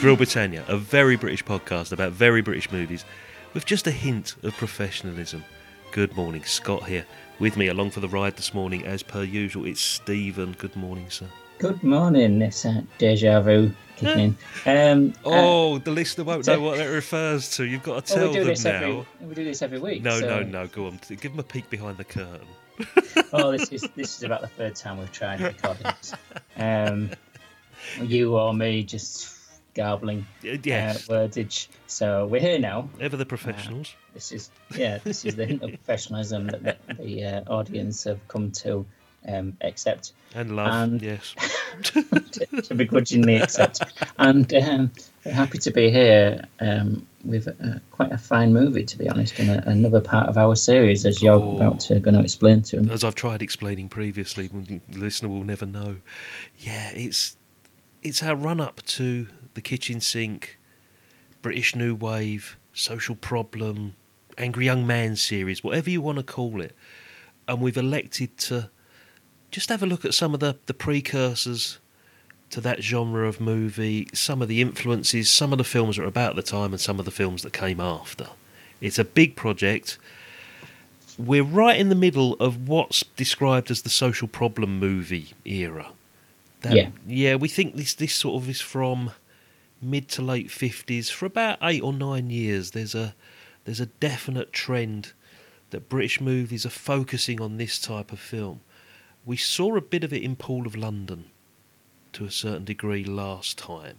It's Real Britannia, a very British podcast about very British movies with just a hint of professionalism. Good morning, Scott here. With me along for the ride this morning, as per usual, it's Stephen. Good morning, sir. Good morning. It's uh, deja vu kicking in. Um, uh, Oh, the listener won't so- know what that refers to. You've got to well, tell we do them this now. every we do this every week. No, so- no, no. Go on. Give them a peek behind the curtain. Oh, this is this is about the third time we've tried recording this. Um, you or me just garbling Yes. uh, wordage. So we're here now. Ever the professionals. This is yeah. This is the hint of professionalism that the, the uh, audience have come to um, accept. And love. and- yes. to, to begrudgingly accept. And um, happy to be here um, with uh, quite a fine movie, to be honest, and a, another part of our series, as you're Oh. about to going to explain to him. As I've tried explaining previously, the listener will never know. Yeah, it's it's our run up to the kitchen sink, British New Wave, social problem, angry young man series, whatever you want to call it. And we've elected to just have a look at some of the, the precursors to that genre of movie, some of the influences, some of the films that are about the time, and some of the films that came after. It's a big project we're right in the middle of what's described as the social problem movie era. That- Yeah. yeah. We think this this sort of is from mid to late fifties for about eight or nine years. There's a there's a definite trend that British movies are focusing on this type of film. We saw a bit of it in Pool of London to a certain degree last time.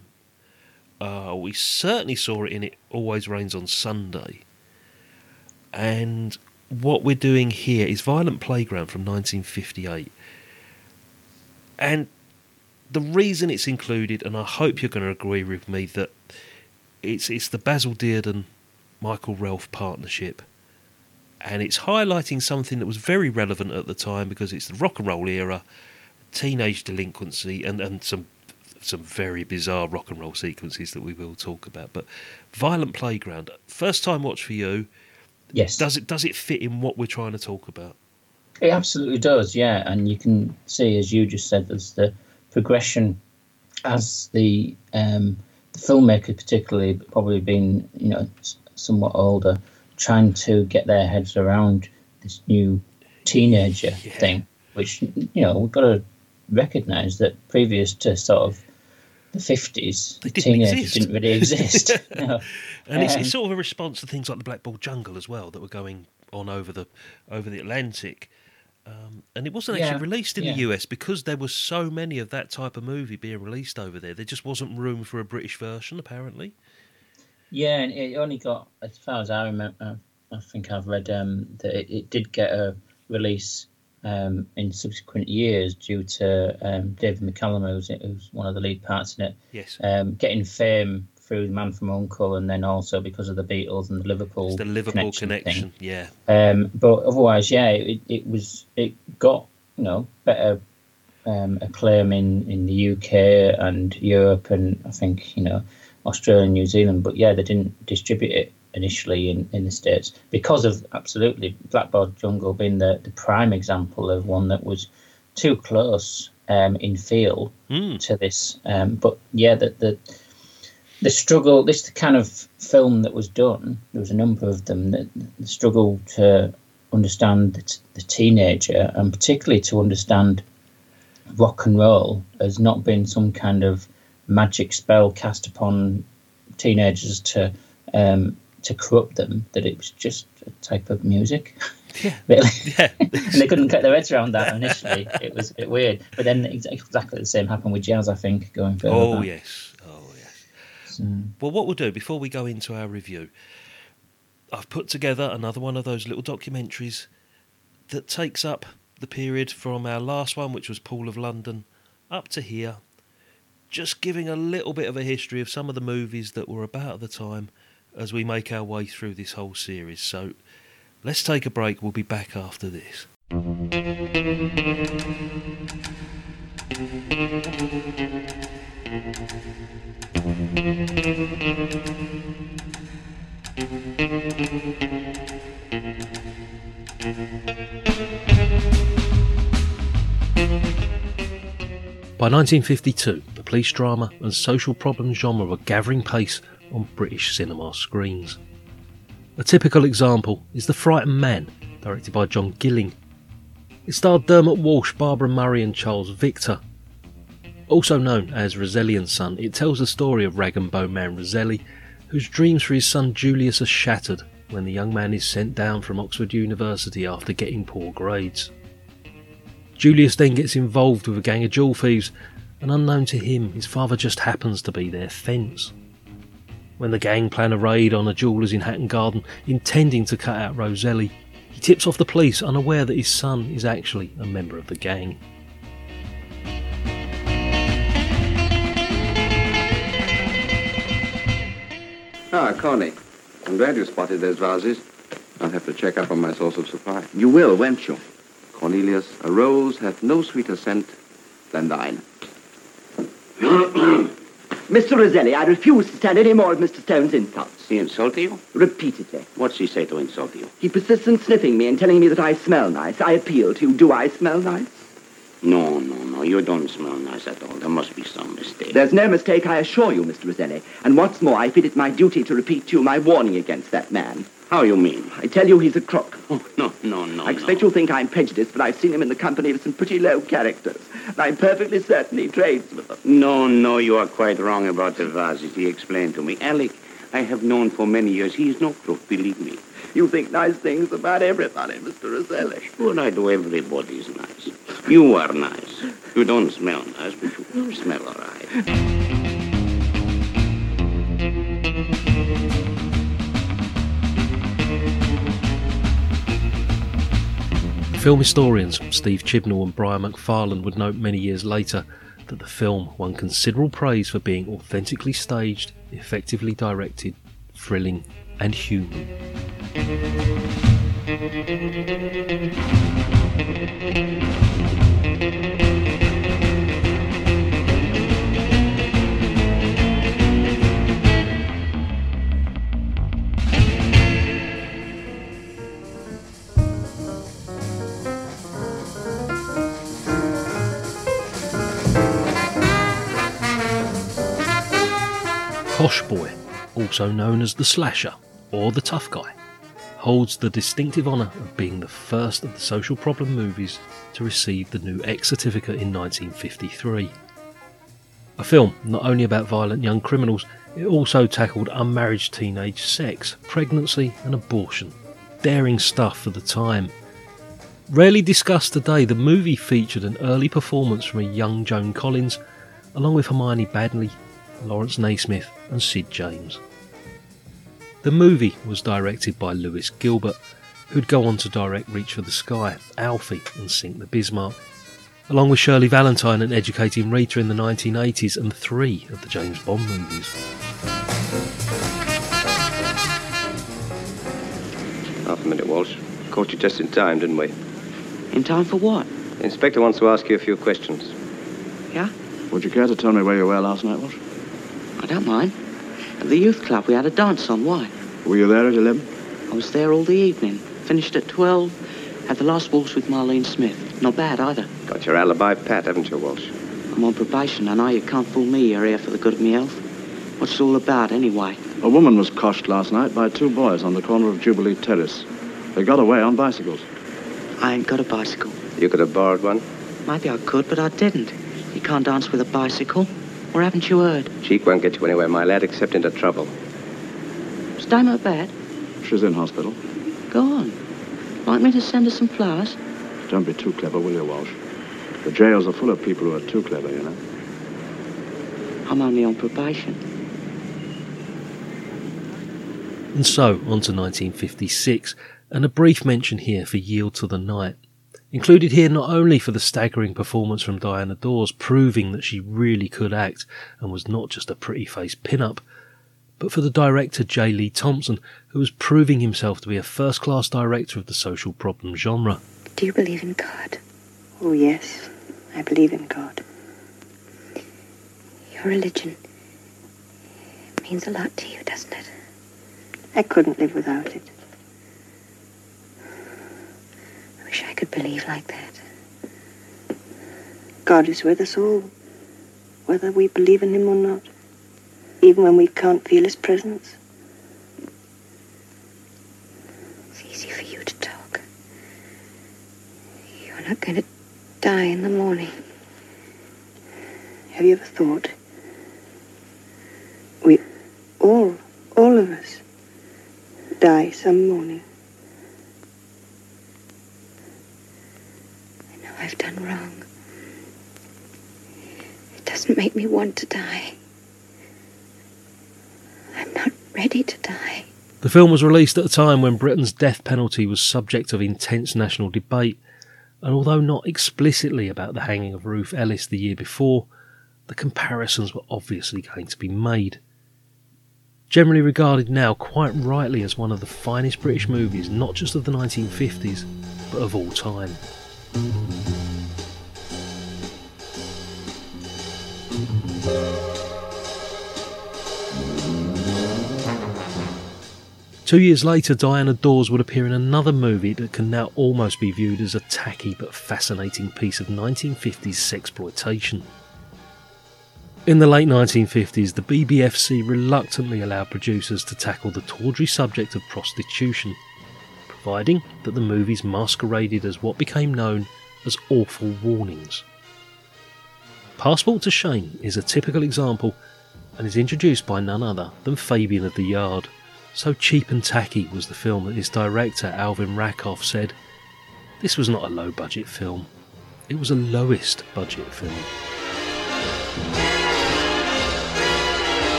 Uh, we certainly saw it in It Always Rains on Sunday. And what we're doing here is Violent Playground from 1958. And the reason it's included, and I hope you're going to agree with me, that it's it's the Basil Dearden Michael Relph partnership. And it's highlighting something that was very relevant at the time because it's the rock and roll era, teenage delinquency, and, and some some very bizarre rock and roll sequences that we will talk about. But Violent Playground, first time watch for you. Yes, Does it does it fit in what we're trying to talk about? it absolutely does. Yeah, and you can see, as you just said, there's the progression as the um, the filmmaker, particularly, probably been you know somewhat older, trying to get their heads around this new teenager Yeah. thing, which you know we've got to recognise that previous to sort of the fifties, teenagers exist. didn't really exist. No. And it's, Um, it's sort of a response to things like the Blackboard Jungle as well that were going on over the over the Atlantic. Um, and it wasn't actually Yeah, released in yeah. the US because there were so many of that type of movie being released over there. There just wasn't room for a British version, apparently. Yeah, and it only got, as far as I remember, I think I've read um, that it, it did get a release um, in subsequent years due to um, David McCallum, who's, who's one of the lead parts in it, Yes, um, getting fame through Man from Uncle, and then also because of the Beatles and the Liverpool it's the Liverpool connection. connection. Yeah, Um, but otherwise, yeah, it, it was it got you know better um, acclaim in, in the UK and Europe and I think you know Australia and New Zealand. But yeah, they didn't distribute it initially in, in the states because of absolutely Blackboard Jungle being the, the prime example of one that was too close um, in feel Mm. to this. Um, but yeah, the, the the struggle, this kind of film that was done, there was a number of them that the struggle to understand the, t- the teenager and particularly to understand rock and roll as not being some kind of magic spell cast upon teenagers to um, to corrupt them that it was just a type of music. Yeah. really. Yeah. and they couldn't get their heads around that initially. it was a bit weird. But then exactly the same happened with jazz, I think, going oh yes. Yes. So, mm. Well, what we'll do before we go into our review, I've put together another one of those little documentaries that takes up the period from our last one, which was Pool of London, up to here, just giving a little bit of a history of some of the movies that were about at the time as we make our way through this whole series. So let's take a break. We'll be back after this. By 1952, the police drama and social problem genre were gathering pace on British cinema screens. A typical example is The Frightened Man, directed by John Gilling. It starred Dermot Walsh, Barbara Murray, and Charles Victor. Also known as Roselli and Son, it tells the story of rag and bone man Roselli, whose dreams for his son Julius are shattered when the young man is sent down from Oxford University after getting poor grades. Julius then gets involved with a gang of jewel thieves, and unknown to him, his father just happens to be their fence. When the gang plan a raid on a jeweller's in Hatton Garden, intending to cut out Roselli, he tips off the police, unaware that his son is actually a member of the gang. Ah, Connie. I'm glad you spotted those vases. I'll have to check up on my source of supply. You will, won't you? Cornelius, a rose hath no sweeter scent than thine. Mr. Roselli, I refuse to stand any more of Mr. Stone's insults. He insult you? Repeatedly. What's he say to insult you? He persists in sniffing me and telling me that I smell nice. I appeal to you. Do I smell nice? No, no, no. You don't smell nice at all. There must be some mistake. There's no mistake, I assure you, Mr. Roselli. And what's more, I feel it my duty to repeat to you my warning against that man. How you mean? I tell you he's a crook. Oh, no, no, no. I expect no. you'll think I'm prejudiced, but I've seen him in the company of some pretty low characters. And I'm perfectly certain he trades with them. No, no, you are quite wrong about the vases. He explained to me. Alec, I have known for many years. He is no crook, believe me. You think nice things about everybody, Mr. Roselli. Sure, I do. Everybody's nice. You are nice. You don't smell nice, but you, you smell all right. Film historians Steve Chibnall and Brian McFarlane would note many years later that the film won considerable praise for being authentically staged, effectively directed, thrilling, and human. Cosh Boy, also known as the Slasher or the Tough Guy, holds the distinctive honour of being the first of the social problem movies to receive the new X certificate in 1953. A film not only about violent young criminals, it also tackled unmarried teenage sex, pregnancy, and abortion. Daring stuff for the time. Rarely discussed today, the movie featured an early performance from a young Joan Collins, along with Hermione Baddeley, Laurence Naismith, and Sid James. The movie was directed by Lewis Gilbert, who'd go on to direct Reach for the Sky, Alfie, and Sink the Bismarck, along with Shirley Valentine and Educating Rita in the 1980s and three of the James Bond movies. Half a minute, Walsh. Caught you just in time, didn't we? In time for what? The inspector wants to ask you a few questions. Yeah? Would you care to tell me where you were last night, Walsh? I don't mind. At the youth club, we had a dance on. Why? Were you there at 11? I was there all the evening. Finished at 12. Had the last waltz with Marlene Smith. Not bad either. Got your alibi pat, haven't you, Walsh? I'm on probation. I know you can't fool me. You're here for the good of me health. What's it all about, anyway? A woman was coshed last night by two boys on the corner of Jubilee Terrace. They got away on bicycles. I ain't got a bicycle. You could have borrowed one. Maybe I could, but I didn't. You can't dance with a bicycle. Or haven't you heard? Cheek won't get you anywhere, my lad, except into trouble. Is Damo bad? She's in hospital. Go on. Want me to send her some flowers? Don't be too clever, will you, Walsh? The jails are full of people who are too clever, you know. I'm only on probation. And so, on to 1956, and a brief mention here for Yield to the Night. Included here not only for the staggering performance from Diana Dors, proving that she really could act and was not just a pretty face pin-up, but for the director J. Lee Thompson, who was proving himself to be a first class director of the social problem genre. Do you believe in God? Oh, yes, I believe in God. Your religion means a lot to you, doesn't it? I couldn't live without it. I wish I could believe like that. God is with us all, whether we believe in Him or not, even when we can't feel His presence. It's easy for you to talk. You're not going to die in the morning. Have you ever thought? We all, all of us, die some morning. I know I've done wrong. It doesn't make me want to die. I'm not ready to die. The film was released at a time when Britain's death penalty was subject of intense national debate, and although not explicitly about the hanging of Ruth Ellis the year before, the comparisons were obviously going to be made. Generally regarded now quite rightly as one of the finest British movies, not just of the 1950s, but of all time. Two years later, Diana Dors would appear in another movie that can now almost be viewed as a tacky but fascinating piece of 1950s sexploitation. In the late 1950s, the BBFC reluctantly allowed producers to tackle the tawdry subject of prostitution, providing that the movies masqueraded as what became known as awful warnings. Passport to Shame is a typical example and is introduced by none other than Fabian of the Yard. So cheap and tacky was the film that its director Alvin Rakoff said, This was not a low budget film, it was a lowest budget film.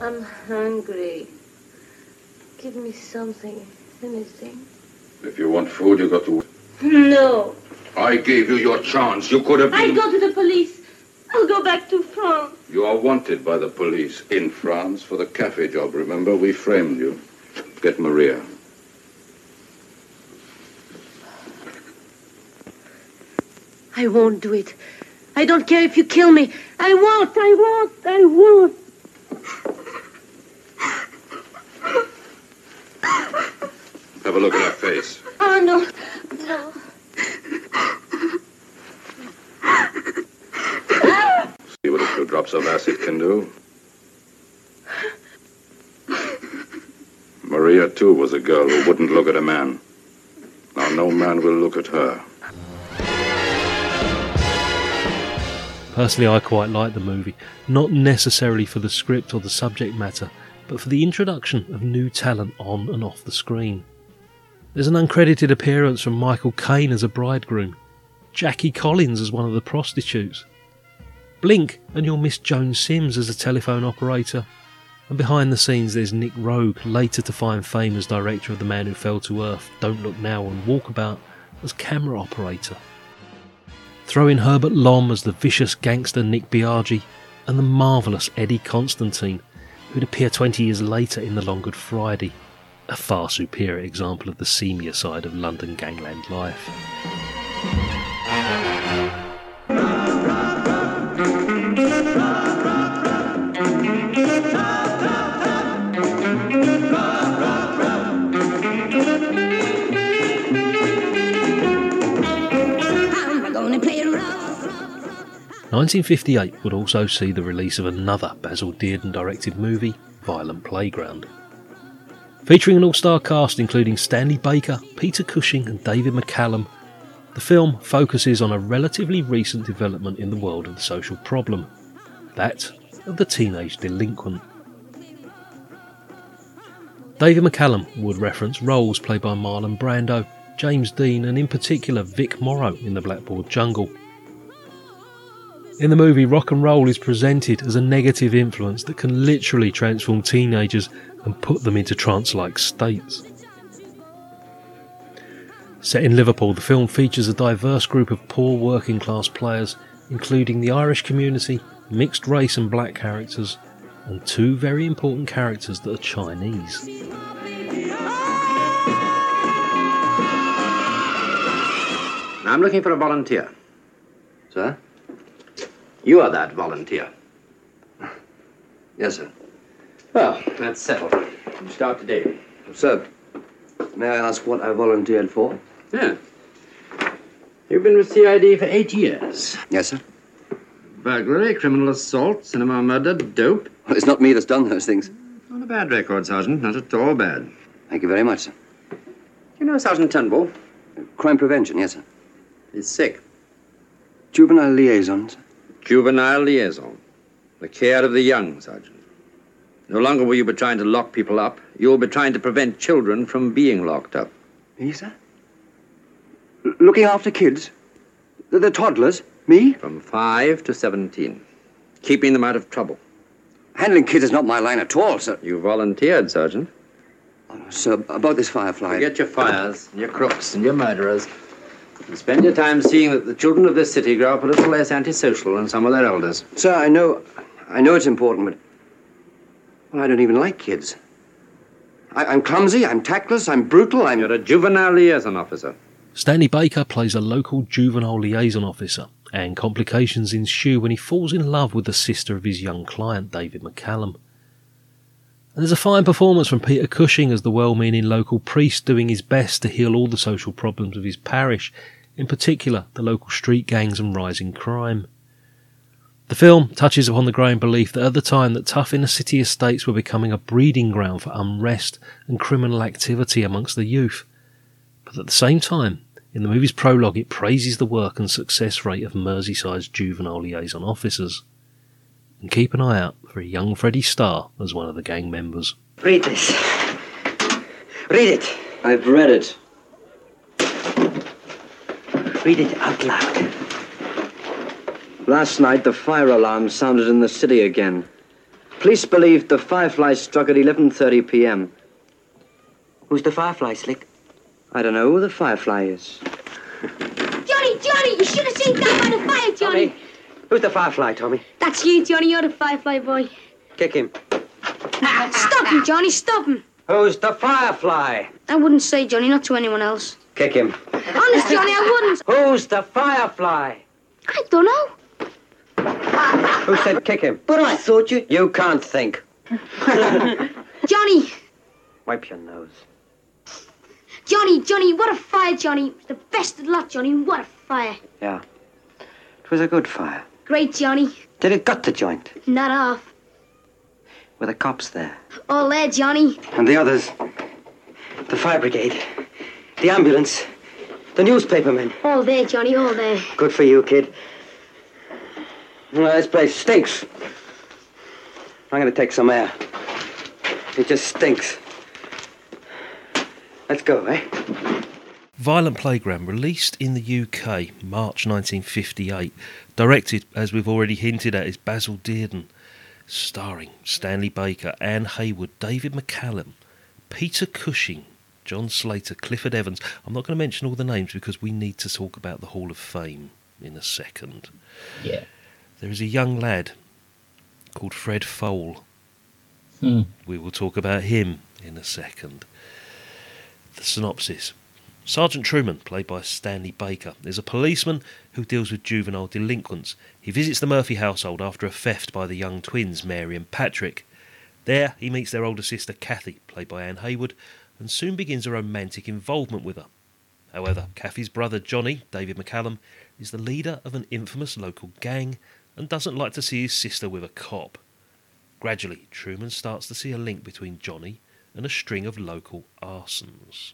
I'm hungry. Give me something, anything. If you want food, you got to. No. I gave you your chance. You could have I been. go to the police. I'll go back to France. You are wanted by the police in France for the cafe job. Remember, we framed you. Get Maria. I won't do it. I don't care if you kill me. I won't. I won't. I won't. Have a look at her face. Oh, no. No. See what a few drops of acid can do. Maria, too, was a girl who wouldn't look at a man. Now, no man will look at her. Personally, I quite like the movie, not necessarily for the script or the subject matter, but for the introduction of new talent on and off the screen. There's an uncredited appearance from Michael Caine as a bridegroom, Jackie Collins as one of the prostitutes, Blink and you'll miss Joan Sims as a telephone operator, and behind the scenes there's Nick Roeg, later to find fame as director of The Man Who Fell to Earth, Don't Look Now and Walkabout, as camera operator. Throw in Herbert Lom as the vicious gangster Nick Biaggi, and the marvellous Eddie Constantine, who'd appear 20 years later in The Long Good Friday, a far superior example of the seamier side of London gangland life. 1958 would also see the release of another Basil Dearden directed movie, Violent Playground. Featuring an all star cast including Stanley Baker, Peter Cushing, and David McCallum, The film focuses on a relatively recent development in the world of the social problem that of the teenage delinquent. David McCallum would reference roles played by Marlon Brando, James Dean, and in particular Vic Morrow in The Blackboard Jungle. In the movie, rock and roll is presented as a negative influence that can literally transform teenagers and put them into trance like states. Set in Liverpool, the film features a diverse group of poor working class players, including the Irish community, mixed race and black characters, and two very important characters that are Chinese. I'm looking for a volunteer. Sir? You are that volunteer. Yes, sir. Well, that's settled. You start today. Sir, may I ask what I volunteered for? Yeah. You've been with CID for eight years. Yes, sir. Burglary, criminal assault, cinema murder, dope. Well, it's not me that's done those things. Not a bad record, Sergeant. Not at all bad. Thank you very much, sir. You know Sergeant Turnbull? Crime prevention, yes, sir. He's sick. Juvenile liaison, sir. Juvenile liaison. The care of the young, Sergeant. No longer will you be trying to lock people up. You'll be trying to prevent children from being locked up. Me, sir? L- looking after kids? The, the toddlers? Me? From 5 to 17. Keeping them out of trouble. Handling kids is not my line at all, sir. You volunteered, Sergeant. Oh, no, sir, about this firefly. Forget your fires, and your crooks, and your murderers. And spend your time seeing that the children of this city grow up a little less antisocial than some of their elders. Sir, I know, I know it's important, but well, I don't even like kids. I, I'm clumsy. I'm tactless. I'm brutal. I'm. You're a juvenile liaison officer. Stanley Baker plays a local juvenile liaison officer, and complications ensue when he falls in love with the sister of his young client, David McCallum. And there's a fine performance from Peter Cushing as the well meaning local priest doing his best to heal all the social problems of his parish, in particular the local street gangs and rising crime. The film touches upon the growing belief that at the time that tough inner city estates were becoming a breeding ground for unrest and criminal activity amongst the youth. But at the same time, in the movie's prologue, it praises the work and success rate of Merseyside's juvenile liaison officers. And keep an eye out for a young Freddie Starr as one of the gang members. Read this. Read it. I've read it. Read it out loud. Last night, the fire alarm sounded in the city again. Police believe the firefly struck at 11:30 p.m. Who's the firefly, Slick? I don't know who the firefly is. Johnny, Johnny, you should have seen that by the fire, Johnny. Tommy. Who's the firefly, Tommy? That's you, Johnny. You're the firefly boy. Kick him. Stop him, Johnny. Stop him. Who's the firefly? I wouldn't say, Johnny, not to anyone else. Kick him. Honest, Johnny, I wouldn't. Who's the firefly? I don't know. Who said kick him? But I thought you. You can't think. Johnny, Wipe your nose. Johnny, Johnny, what a fire, Johnny. The best of luck, Johnny. What a fire. Yeah. It was a good fire. Great, Johnny. Did it gut the joint? Not off. Were the cops there? All there, Johnny. And the others? The fire brigade? The ambulance? The newspapermen? All there, Johnny. All there. Good for you, kid. Well, this place stinks. I'm gonna take some air. It just stinks. Let's go, eh? Violent Playground, released in the UK March 1958, directed, as we've already hinted at, is Basil Dearden, starring Stanley Baker, Anne Heywood, David McCallum, Peter Cushing, John Slater, Clifford Evans. I'm not going to mention all the names because we need to talk about the Hall of Fame in a second. Yeah. There is a young lad called Fred Fowell. Hmm. We will talk about him in a second. The synopsis Sergeant Truman, played by Stanley Baker, is a policeman who deals with juvenile delinquents. He visits the Murphy household after a theft by the young twins, Mary and Patrick. There, he meets their older sister, Kathy, played by Anne Heywood, and soon begins a romantic involvement with her. However, Kathy's brother, Johnny, David McCallum, is the leader of an infamous local gang and doesn't like to see his sister with a cop. Gradually, Truman starts to see a link between Johnny and a string of local arsons.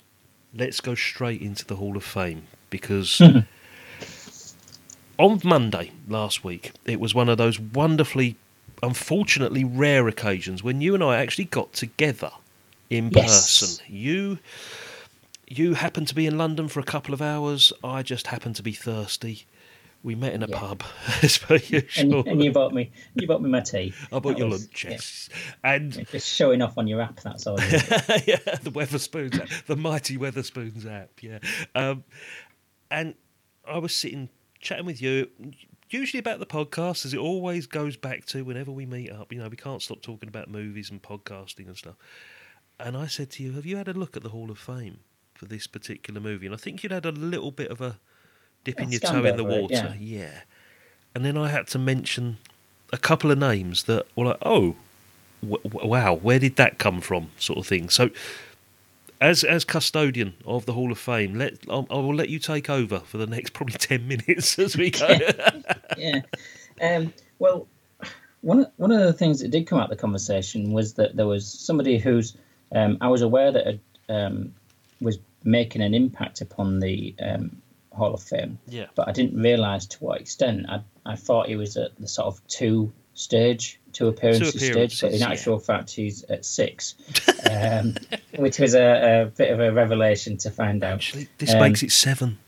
let's go straight into the Hall of Fame because on Monday last week, it was one of those wonderfully, unfortunately rare occasions when you and I actually got together in Yes. person. You. You happened to be in London for a couple of hours. I just happened to be thirsty. We met in a pub, as per And, usual. and you bought me, you bought me my tea. I bought That your was- lunch, yes. And yeah, just showing off on your app. That's all. yeah, the Wetherspoons app, the mighty Wetherspoons app, yeah. Um, and I was sitting chatting with you, usually about the podcast, as it always goes back to whenever we meet up. You know, we can't stop talking about movies and podcasting and stuff. And I said to you, "Have you had a look at the Hall of Fame for this particular movie?" And I think you'd had a little bit of a dipping Yeah, your toe in the over it, water, yeah. And then I had to mention a couple of names that were like, "Oh, w- w- wow, where did that come from?" sort of thing. So, as as custodian of the Hall of Fame, let I will let you take over for the next probably ten minutes as we go. yeah. Um, well, one of- one of the things that did come out of the conversation was that there was somebody who's um, I was aware that had, um, was making an impact upon the um, Hall of Fame, yeah, but I didn't realise to what extent. I I thought he was at the sort of two stage, two appearances, stage, but appearances, in yeah. actual fact he's at six, um, which was a, a bit of a revelation to find out. Actually, this Um, makes it seven.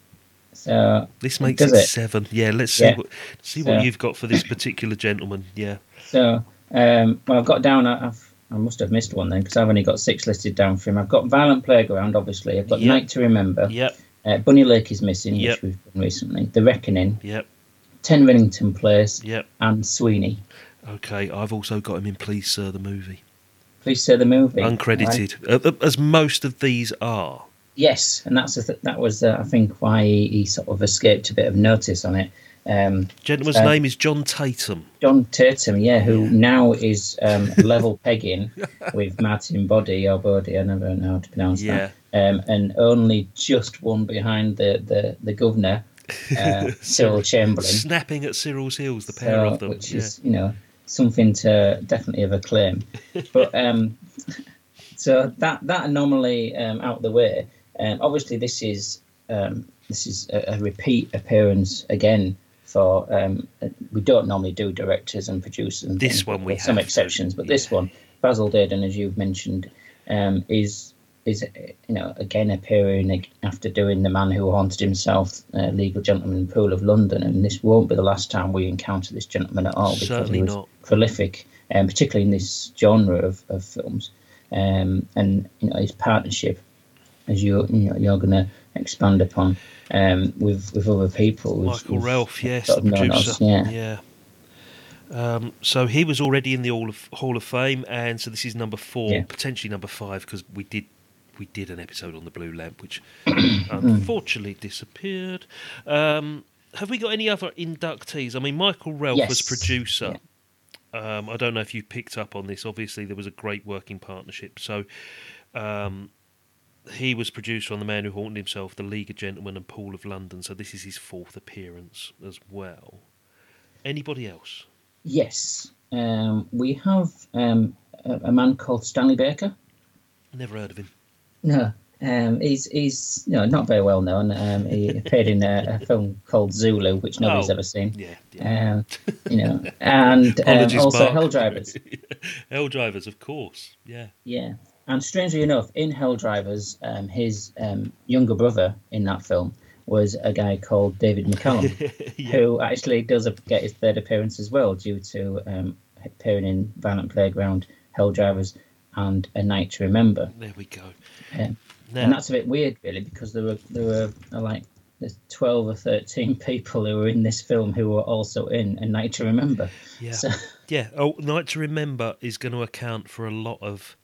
So This makes it, it? seven. Yeah, let's see Yeah. what see what you've got for this particular gentleman. Yeah, So, um, well, I've got down. I've I must have missed one then because I've only got six listed down for him. I've got Violent Playground, obviously. I've got Yep. Night to Remember. Yep. Uh, Bunny Lake is missing, Yep. which we've done recently. The Reckoning. Yep. Ten Rillington Place. Yep. And Sweeney. Okay, I've also got him in Please Sir the movie, Please Sir the movie. uncredited, Right. uh, uh, as most of these are. Yes, and that's th- that was uh, I think why he, he sort of escaped a bit of notice on it. Um, Gentleman's uh, name is John Tatum. John Tatum, yeah, who now is um, level pegging with Martin Body or Bodie, I never know how to pronounce that. Um, and only just one behind the, the, the governor, uh, Cyril Chamberlain. Snapping at Cyril's heels, the pair So, of them. which yeah. is, you know, something to definitely have a claim. but um, so that that anomaly um, out of the way. Um, obviously, this is um, this is a, a repeat appearance again for. Um, we don't normally do directors and producers. And This things, one we with some have to, exceptions, but this one, Basil Dearden, as you've mentioned, um, is is you know again appearing after doing the man who haunted himself, uh, League of Gentlemen in Pool of London, and this won't be the last time we encounter this gentleman at all because Certainly he was not. prolific, um, particularly in this genre of, of films, um, and you know his partnership, as you you know you're going to expand upon um, with with other people. Michael Relph, yes, the of known as- producer. yeah. yeah. Um, so he was already in the Hall of Hall of Fame, and so this is number four, Yeah. potentially number five, because we did we did an episode on the Blue Lamp, which Hmm. unfortunately disappeared. Um, have we got any other inductees? I mean, Michael Relph was Yes. producer. Um, I don't know if you picked up on this. Obviously, there was a great working partnership. So um, he was producer on The Man Who Haunted Himself, The League of Gentlemen, and Pool of London. So this is his fourth appearance as well. Anybody else? Yes, um, we have um, a, a man called Stanley Baker. Never heard of him. No, um, he's he's you know not very well known. Um, he appeared in a, a film called Zulu, which nobody's Oh, ever seen. Yeah, Um, you know, and um, also. Hell Drivers. Hell Drivers, of course. Yeah. Yeah, and strangely enough, in Hell Drivers, um, his um, younger brother in that film was a guy called David McCallum, who actually does get his third appearance as well, due to um, appearing in Violent Playground, Hell Drivers, and A Night to Remember. There we go. Um, Now- and that's a bit weird, really, because there were there were uh, like there's twelve or thirteen people who were in this film who were also in A Night to Remember. Yeah. So, Yeah. Oh, Night to Remember is going to account for a lot of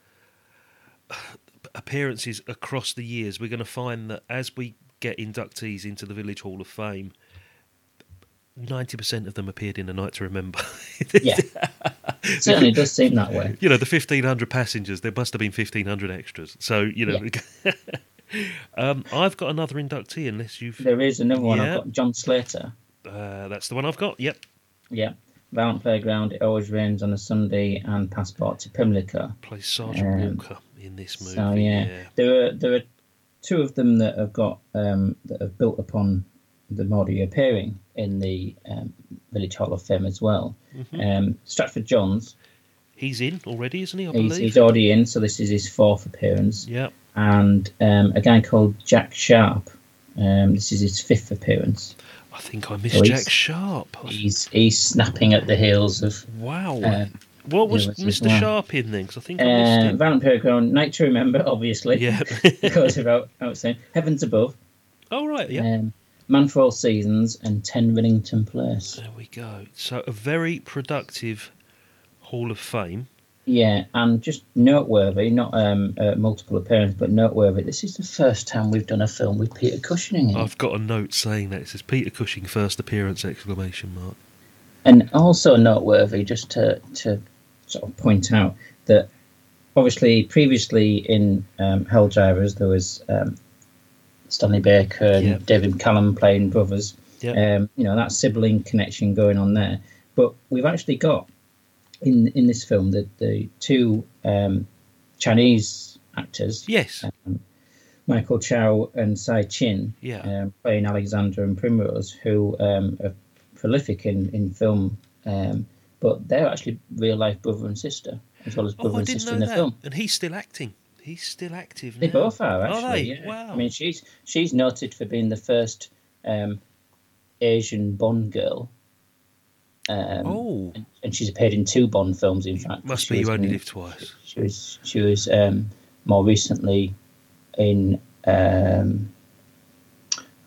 appearances across the years. We're going to find that as we get inductees into the Village Hall of Fame, 90% of them appeared in A Night to Remember. yeah, certainly does seem that way. You know, the 1,500 passengers, there must have been 1,500 extras. So, you know. um, I've got another inductee, unless you've. There is another one. Yeah. I've got John Slater. Uh, that's the one I've got. Yep. Yeah. Violent Playground, It Always Rains on a Sunday, and Passport to Pimlico. Plays Sergeant Um, Walker in this movie. So yeah, there are there are two of them that have got um, that have built upon the Mordy appearing in the um, Village Hall of Fame as well. Mhm. Um, Stratford Johns, He's in already, isn't he? I he's, believe. he's already in, so this is his fourth appearance. Yep. And um, a guy called Jack Sharp, um, this is his fifth appearance. I think I missed So Jack Sharp. He's he's snapping at the heels of Wow. uh, what was Mr. well. Sharp in then? 'Cause I think I missed Uh, him. Violent Night to Remember, obviously. Yeah. goes without, without saying. Heavens Above. Oh right, yeah. Um, Man Seasons and 10 Rillington Place. There we go. So a very productive Hall of Fame. Yeah, and just noteworthy, not um, uh, multiple appearance, but noteworthy. This is the first time we've done a film with Peter Cushing in it. I've got a note saying that it says Peter Cushing first appearance exclamation mark. And also noteworthy, just to, to sort of point out that obviously previously in um, Hell Drivers there was um, Stanley Baker and Yeah. David Callum playing brothers. Yeah. Um, you know that sibling connection going on there. But we've actually got in in this film the the two um, Chinese actors. Yes. Um, Michael Chow and Tsai Chin Yeah. um, playing Alexander and Primrose, who um, are prolific in, in film, um, but they're actually real life brother and sister, as well as brother Oh, and sister in the that. film. And he's still acting. He's still active. Now. They both are actually. Are they? yeah. Wow. I mean, she's she's noted for being the first um, Asian Bond girl. Um, Oh. and, and she's appeared in two Bond films. In fact, Must She be you only in- live twice. She was she was um, more recently in um,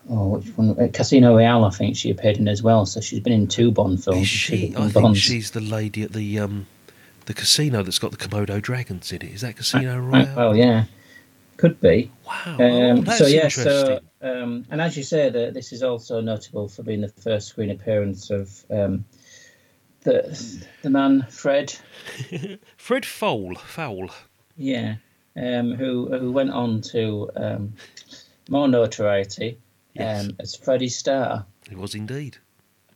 oh which one uh, Casino Royale I think she appeared in as well. So she's been in two Bond films. Is she? I think Bonds. she's the lady at the um, the casino that's got the Komodo dragons in it. Is that Casino Royale? well, yeah, could be. Wow. Um, oh, so yeah, so um, and as you say, that this is also notable for being the first screen appearance of um, the the man Fred, Fred Fowell. Fowell. yeah, um, who who went on to um, more notoriety Yes. um, as Freddie Starr. He was indeed.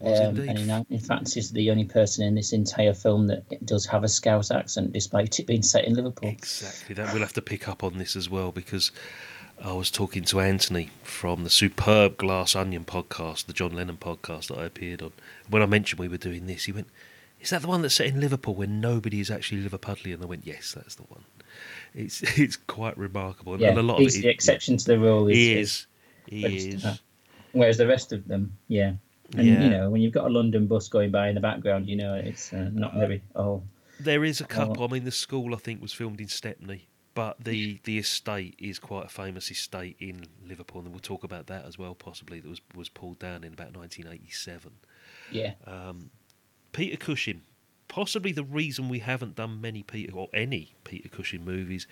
Um, and in, in fact, is the only person in this entire film that does have a Scouse accent, despite it being set in Liverpool. Exactly. That we'll have to pick up on this as well because I was talking to Anthony from the superb Glass Onion podcast, the John Lennon podcast that I appeared on. When I mentioned we were doing this, he went, "Is that the one that's set in Liverpool when nobody is actually Liverpudlian?" And I went, "Yes, that's the one." It's it's quite remarkable, and- Yeah, and a lot he's of it. the exception to the rule. He is- is. He is. Whereas the rest of them, yeah. And Yeah. you know, when you've got a London bus going by in the background, you know it's uh, not very. Oh, There is a Oh. couple. I mean, the school I think was filmed in Stepney, but the the estate is quite a famous estate in Liverpool, and we'll talk about that as well. Possibly that was was pulled down in about 1987. yeah. Um, Peter Cushing, possibly the reason we haven't done many Peter or any Peter Cushing movies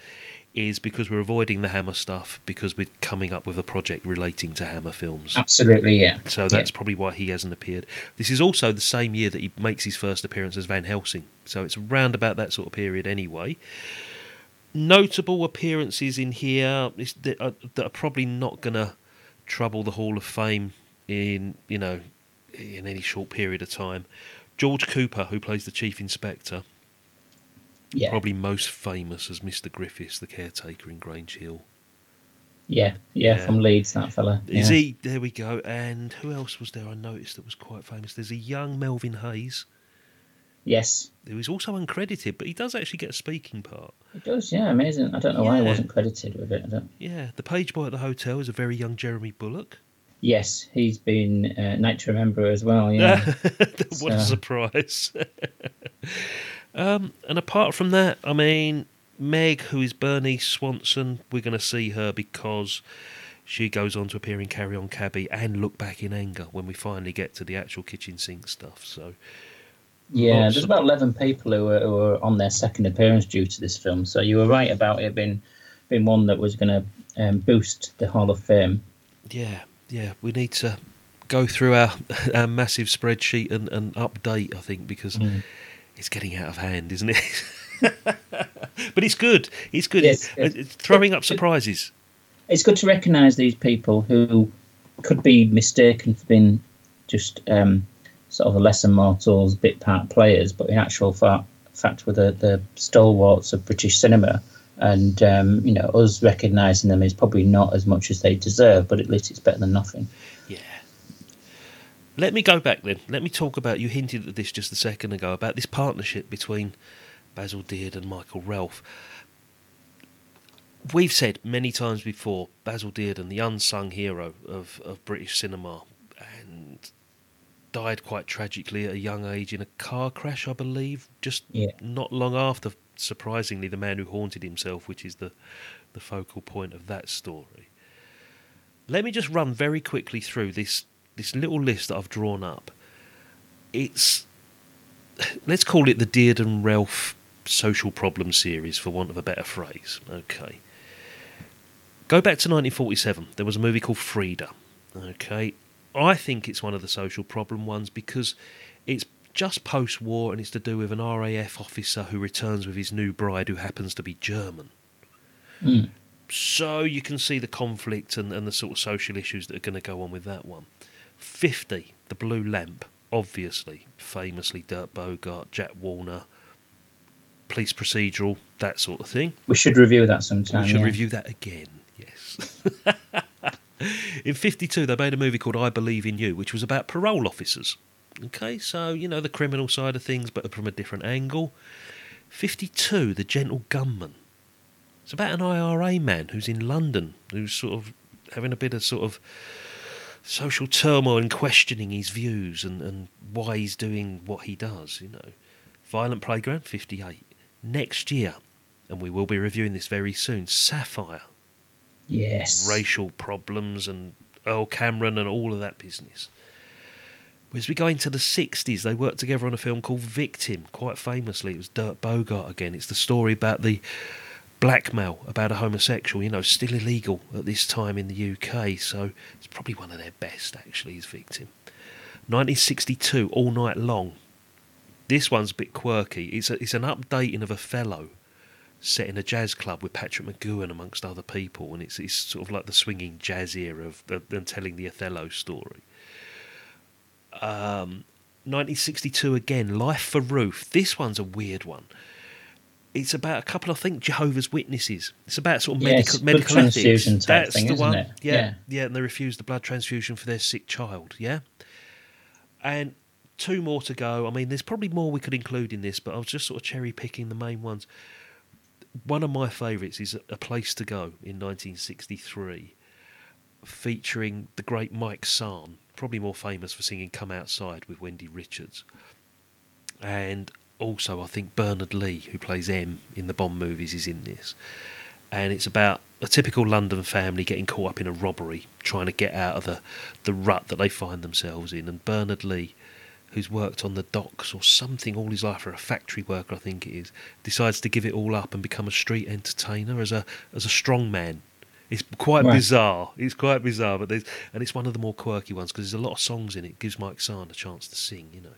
is because we're avoiding the Hammer stuff because we're coming up with a project relating to Hammer films. Absolutely, yeah. So that's probably why he hasn't appeared. This is also the same year that he makes his first appearance as Van Helsing. So it's around about that sort of period anyway. Notable appearances in here that are, that are probably not going to trouble the Hall of Fame in you know in any short period of time. George Cooper, who plays the chief inspector, Yeah. probably most famous as Mr. Griffiths, the caretaker in Grange Hill. Yeah, yeah, Yeah. from Leeds, that fella. Is yeah. he? There we go. And who else was there? I noticed that was quite famous. There's a young Melvin Hayes, Yes, who is also uncredited, but he does actually get a speaking part. it does. Yeah, amazing. I don't know why I Yeah. wasn't credited with it. I don't... Yeah, the page boy at the hotel is a very young Jeremy Bulloch. Yes, he's been uh, Night to Remember as well. Yeah, what a surprise! um, and apart from that, I mean, Meg, who is Bernie Swanson, we're going to see her because she goes on to appear in Carry On Cabby and Look Back in Anger when we finally get to the actual kitchen sink stuff. So yeah. There's about eleven people who were, who were on their second appearance due to this film. So you were right about it being being one that was going to um, boost the Hall of Fame. Yeah, yeah, we need to go through our, our massive spreadsheet and, and update, I think, because Mm. it's getting out of hand, isn't it? but it's good. It's good. Yes, It's- it's throwing up surprises. It's good to recognise these people who could be mistaken for being just um, sort of lesser mortals, bit part players, but in actual fact, fact were the, the stalwarts of British cinema and um, you know us recognizing them is probably not as much as they deserve, but at least it's better than nothing. Yeah. Let me go back then. Let me talk about you hinted at this just a second ago about this partnership between Basil Dearden and Michael Relph. We've said many times before Basil Dearden and the unsung hero of, of British cinema, and died quite tragically at a young age in a car crash, I believe, just Yeah. not long after, surprisingly, The Man Who Haunted Himself, which is the, the focal point of that story. Let me just run very quickly through this, this little list that I've drawn up. It's, let's call it the Dearden Relph social problem series, for want of a better phrase. Okay. Go back to 1947. There was a movie called Frieda. Okay. I think it's one of the social problem ones because it's just post war and it's to do with an RAF officer who returns with his new bride who happens to be German. Mm. So you can see the conflict and, and the sort of social issues that are going to go on with that one. 50, The Blue Lamp, obviously, famously Dirk Bogarde, Jack Warner, police procedural, that sort of thing. We should review that sometime. We should yeah. review that again, yes. in 52, they made a movie called I Believe in You, which was about parole officers. Okay, so, you know, the criminal side of things, but from a different angle. 52, The Gentle Gunman. It's about an IRA man who's in London, who's sort of having a bit of sort of social turmoil and questioning his views and, and why he's doing what he does, you know. Violent Playground, 58. Next year, and we will be reviewing this very soon, Sapphire. Yes. Racial problems and Earl Cameron and all of that business. As we go into the 60s, they worked together on a film called Victim, quite famously. It was Dirk Bogarde again. It's the story about the blackmail about a homosexual, you know, still illegal at this time in the UK, so it's probably one of their best, actually, is Victim. 1962, All Night Long. This one's a bit quirky. It's, a, it's an updating of Othello set in a jazz club with Patrick McGoohan amongst other people, and it's, it's sort of like the swinging jazz era of them telling the Othello story. Um, 1962 again, Life for Ruth. This one's a weird one. It's about a couple, I think, Jehovah's Witnesses. It's about sort of Yeah, medical medical ethics. That's thing, the isn't one. it? Yeah, Yeah. yeah, and they refuse the blood transfusion for their sick child. Yeah, and two more to go. I mean, there's probably more we could include in this, but I was just sort of cherry picking the main ones. One of my favourites is A Place to Go in 1963, featuring the great Mike Sarne, probably more famous for singing Come Outside with Wendy Richards. And also, I think Bernard Lee, who plays M in the Bond movies, is in this. And it's about a typical London family getting caught up in a robbery, trying to get out of the, the rut that they find themselves in. And Bernard Lee, who's worked on the docks or something all his life, or a factory worker, I think it is, decides to give it all up and become a street entertainer as a as a strong man. It's quite Right. bizarre. It's quite bizarre, but there's and it's one of the more quirky ones because there's a lot of songs in it. Gives Mike Sarne a chance to sing, you know.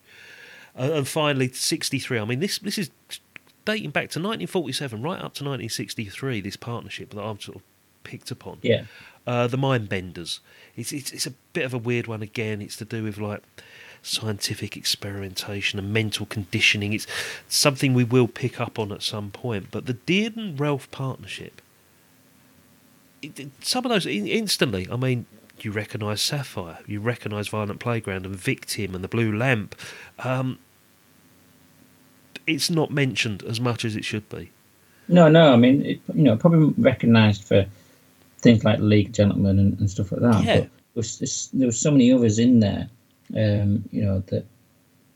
Uh, and finally, 63. I mean, this this is dating back to 1947, right up to 1963. This partnership that I've sort of picked upon. Yeah. Uh, the Mind Benders. It's, it's it's a bit of a weird one again. It's to do with like scientific experimentation and mental conditioning. It's something we will pick up on at some point. But the Dearden Relph partnership. Some of those in, instantly. I mean, you recognise Sapphire, you recognise Violent Playground and Victim and the Blue Lamp. Um, it's not mentioned as much as it should be. No, no. I mean, it, you know, probably recognised for things like League Gentlemen and, and stuff like that. Yeah. But there was, this- there was so many others in there. Um, you know that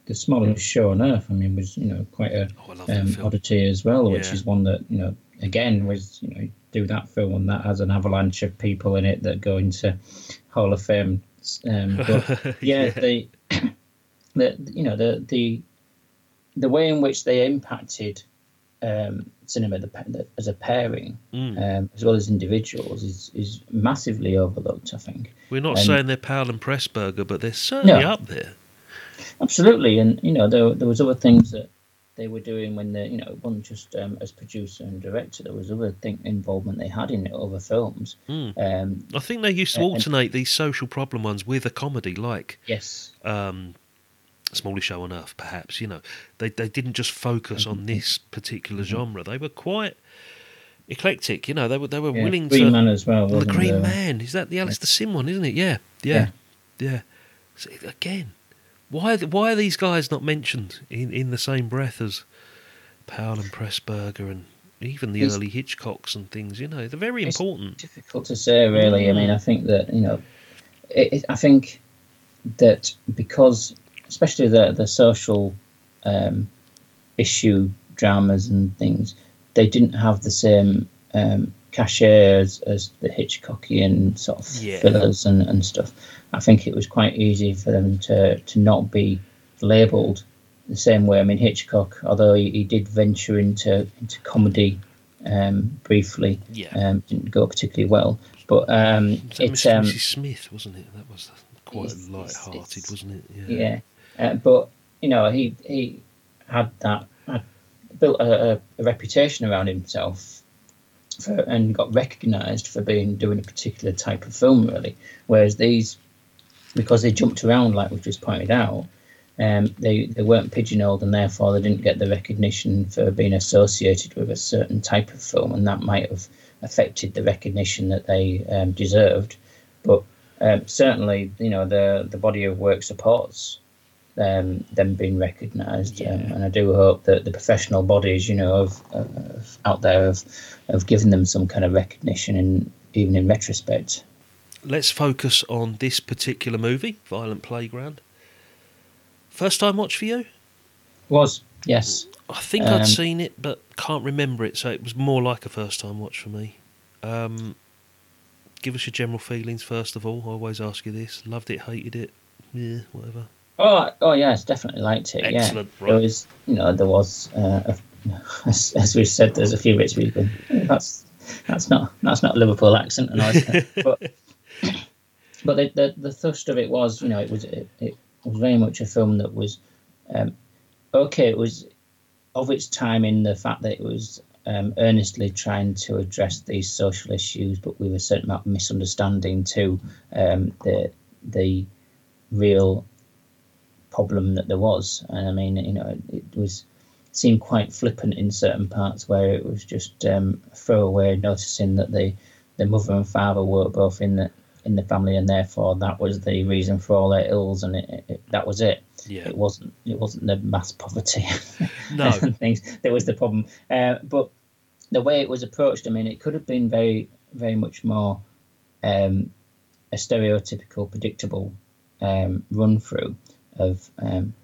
the smallest show on earth. I mean, was you know quite a Oh, I love that um, oddity as well, which is one that you know again was you know do that film and that has an avalanche of people in it that go into Hall of Fame. Um, but yeah, the the you know the the the way in which they impacted um, cinema the, the, as a pairing Mm. um, as well as individuals is is massively overlooked. I think We're not And- saying they're Powell and Pressburger, but they're certainly No. up there. absolutely, and you know there there was other things that they were doing when they you know it wasn't just um, as producer and director. There was other thing involvement they had in other films. Mm. Um, I think they used to Uh, and- alternate these social problem ones with a comedy, like yes, um, Smallest Show on Earth, perhaps. You know, they they didn't just focus Mm-hmm. on this particular genre. They were quite. eclectic. You know, they were they were Yeah, willing Green to. Man as well, the Green? Man is that the Alastair Sim one, isn't it? Yeah, yeah, yeah. So, again, why why are these guys not mentioned in, in the same breath as Powell and Pressburger and even the It's- early Hitchcocks and things? You know, they're very It's important. difficult to say, really. I mean, I think that you know, it, it, I think that because, especially the the social um, issue dramas and things, they didn't have the same um, cachet as, as the Hitchcockian sort of Yeah. fillers and, and stuff. I think it was quite easy for them to to not be labelled the same way. I mean, Hitchcock, although he, he did venture into into comedy um, briefly, Yeah. um, didn't go particularly well. But um, it's um. Smith, wasn't it? That was quite light-hearted, wasn't it? yeah. Uh, but you know, he he had that had built a, a reputation around himself for, and got recognised for being doing a particular type of film, really. Whereas these, because they jumped around, like we've just pointed out, um, they they weren't pigeonholed, and therefore they didn't get the recognition for being associated with a certain type of film, and that might have affected the recognition that they um, deserved. But um, certainly, you know, the the body of work supports um, them being recognised, um, and I do hope that the professional bodies, you know, of, of out there have have given them some kind of recognition, and even in retrospect. Let's focus on this particular movie, Violent Playground. First time watch for you? Was yes, I think Um, I'd seen it, but can't remember it, so it was more like a first time watch for me. Um, give us your general feelings first of all. I always ask you this: loved it, hated it, yeah, whatever. Oh, oh yes, definitely liked it. Excellent, yeah, there was, you know, there was, uh, a, as, as we said, there's a few bits you go, "Oh, that's that's not that's not a Liverpool accent, and all this kind of- but but the, the the thrust of it was, you know, it was it, it was very much a film that was um, okay. It was of its time in the fact that it was um, earnestly trying to address these social issues, but with a certain amount of misunderstanding to um, the the real problem that there was. And I mean, you know, it was seemed quite flippant in certain parts where it was just um, throwaway, noticing that the the mother and father were both in the in the family, and therefore that was the reason for all their ills, and it, it, that was it. Yeah. It wasn't. It wasn't the mass poverty. No. things that was the problem. Uh, but the way it was approached, I mean, it could have been very, very much more um, a stereotypical, predictable um, run through of um,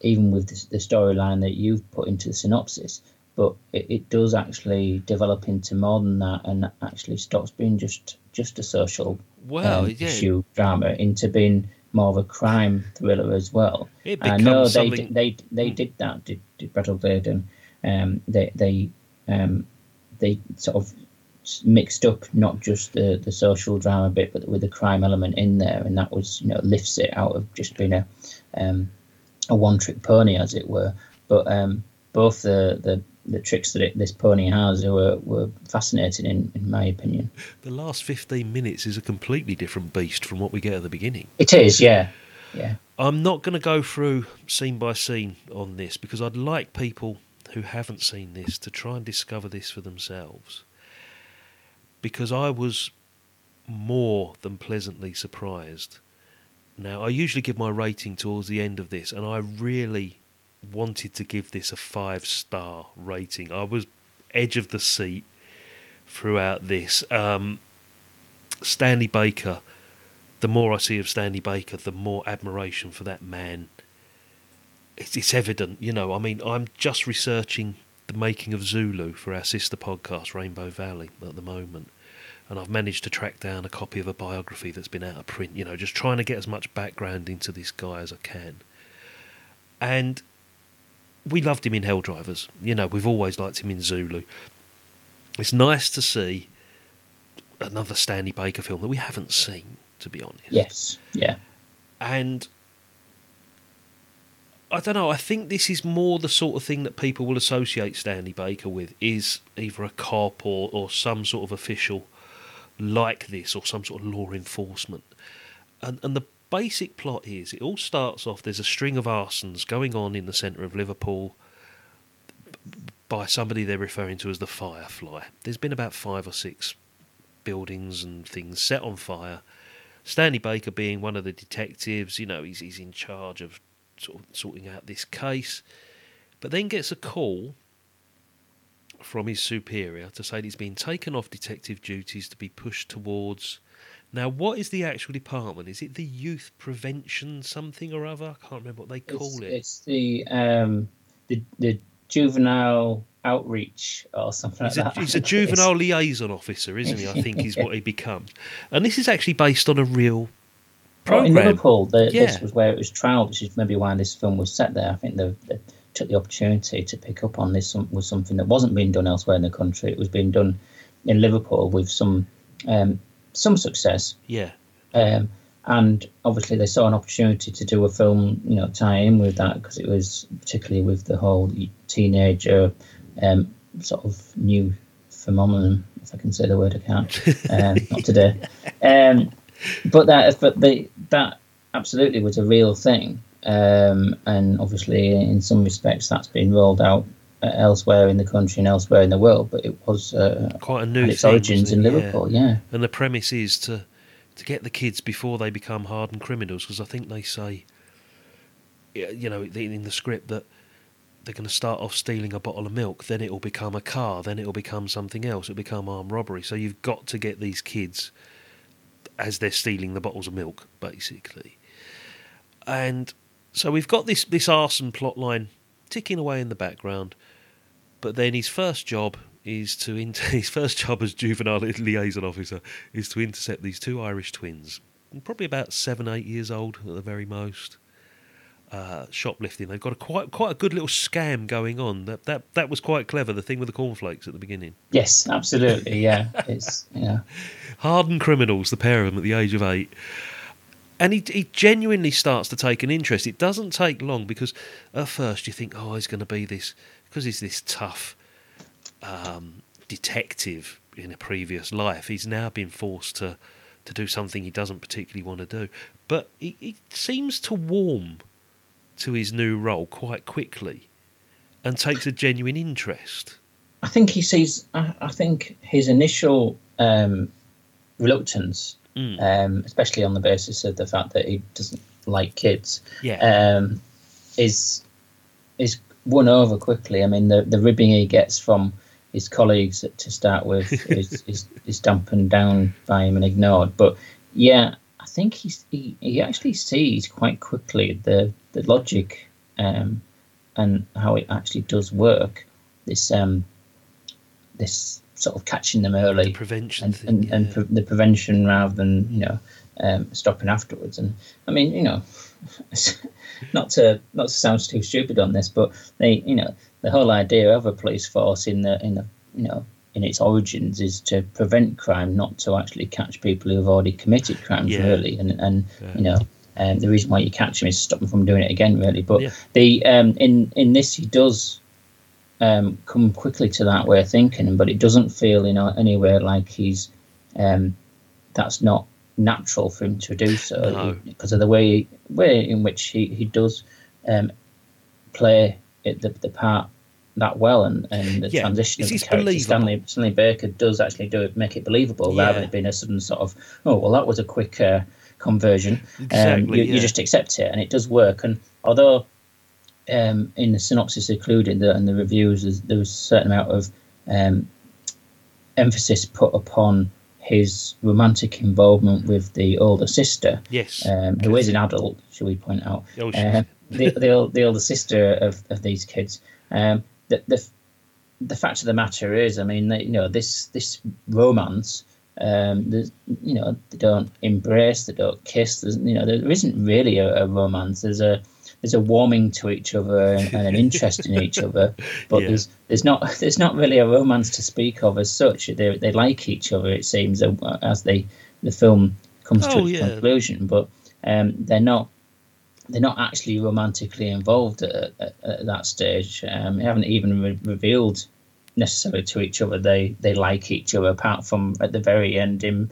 even with the, the storyline that you've put into the synopsis. But it, it does actually develop into more than that, and actually stops being just just a social Well, um, yeah. issue drama into being more of a crime thriller as well. It I know becomes they did, they they did that. Did, did Bradley Gladen? Um, they they um, they sort of mixed up not just the, the social drama bit, but with the crime element in there, and that was you know lifts it out of just being a um, a one trick pony, as it were. But um, both the, the the tricks that it, this pony has were, were fascinating in, in my opinion. The last 15 minutes is a completely different beast from what we get at the beginning. It is, yeah, yeah. I'm not going to go through scene by scene on this because I'd like people who haven't seen this to try and discover this for themselves. Because I was more than pleasantly surprised. Now, I usually give my rating towards the end of this, and I really wanted to give this a five star rating. I was edge of the seat throughout this. Um, Stanley Baker the more I see of Stanley Baker, the more admiration for that man. It's, it's evident, you know. I mean, I'm just researching the making of Zulu for our sister podcast, Rainbow Valley, at the moment. And I've managed to track down a copy of a biography that's been out of print, you know, just trying to get as much background into this guy as I can. And we loved him in Hell Drivers. You know, we've always liked him in Zulu. It's nice to see another Stanley Baker film that we haven't seen, to be honest. Yes, yeah. And I don't know. I think this is more the sort of thing that people will associate Stanley Baker with is either a cop or, or some sort of official like this or some sort of law enforcement. And, and the basic plot is it all starts off there's a string of arsons going on in the centre of Liverpool. by somebody they're referring to as the Firefly. There's been about five or six buildings and things set on fire. Stanley Baker being one of the detectives, you know, he's he's in charge of sort of sorting out this case, but then gets a call from his superior to say that he's been taken off detective duties to be pushed towards. Now, what is the actual department? Is it the Youth Prevention something or other? I can't remember what they call it's, it. It's the um, the the juvenile outreach or something He's like a, that. he's a juvenile liaison officer, isn't he? I think is what he becomes. And this is actually based on a real Well, in program. Liverpool, the, Yeah. this was where it was trialled, which is maybe why this film was set there. I think the, they took the opportunity to pick up on this was something that wasn't being done elsewhere in the country. It was being done in Liverpool with some um, some success, Yeah, um, and obviously they saw an opportunity to do a film, you know, tie in with that because it was particularly with the whole teenager um, sort of new phenomenon, if I can say the word, I can't, um, not today. Um, but that, but the, that absolutely was a real thing, um, and obviously in some respects that's been rolled out uh, elsewhere in the country and elsewhere in the world. But it was uh, quite a new its thing, origins in? Liverpool, yeah. And the premise is to to get the kids before they become hardened criminals, because I think they say, you know, in the script that they're going to start off stealing a bottle of milk, then it will become a car, then it will become something else, it'll become armed robbery. So you've got to get these kids as they're stealing the bottles of milk, basically. And so we've got this this arson plot line ticking away in the background, but then his first job is to inter- his first job as juvenile liaison officer is to intercept these two Irish twins, probably about seven eight years old at the very most. Uh, shoplifting. They've got a quite quite a good little scam going on. That that that was quite clever. The thing with the cornflakes at the beginning. Yes, absolutely. Yeah, it's yeah. hardened criminals, the pair of them at the age of eight. And he, he genuinely starts to take an interest. It doesn't take long because at first you think, oh, he's going to be this, because he's this tough um, detective in a previous life. He's now been forced to, to do something he doesn't particularly want to do. But he, he seems to warm to his new role quite quickly and takes a genuine interest. I think he sees. I, I think his initial um, reluctance, Mm. um, especially on the basis of the fact that he doesn't like kids, Yeah. um, is is won over quickly. I mean, the the ribbing he gets from his colleagues to start with is, is is dampened down by him and ignored. But yeah, I think he's, he he actually sees quite quickly the the logic um, and how it actually does work. This um, this sort of catching them early, prevention and thing, and, and pre- the prevention rather than you know um, stopping afterwards. And I mean, you know, not to not to sound too stupid on this, but they, you know, the whole idea of a police force in the in the you know in its origins is to prevent crime, not to actually catch people who have already committed crimes Yeah. really. And and Yeah. you know. Um, the reason why you catch them is to stop them from doing it again, really. But Yeah. the um, in in this, he does um, come quickly to that way of thinking, but it doesn't feel in anywhere like he's um, that's not natural for him to do No. so because of the way way in which he he does um, play it, the the part that well and, and the Yeah, transition it's- of the character. believable. Stanley Stanley Baker does actually do it, make it believable rather than it being a sudden sort of oh well that was a quick uh, conversion. um, you, yeah. you just accept it and it does work. And although um, in the synopsis included and the reviews, there was a certain amount of um, emphasis put upon his romantic involvement with the older sister, Yes. um, who is an adult, shall we point out? Oh, Uh, the, the, the older sister of, of these kids. Um, the, the the fact of the matter is, I mean, they, you know, this this romance. Um, you know, they don't embrace, they don't kiss. There's, you know, there isn't really a, a romance. There's a there's a warming to each other and, and an interest in each other, but Yeah. there's there's not there's not really a romance to speak of as such. They they like each other. It seems uh, as they the film comes to Oh, its yeah. conclusion, but um, they're not they're not actually romantically involved at, at, at that stage. Um, they haven't even re- revealed necessarily to each other they they like each other, apart from at the very end him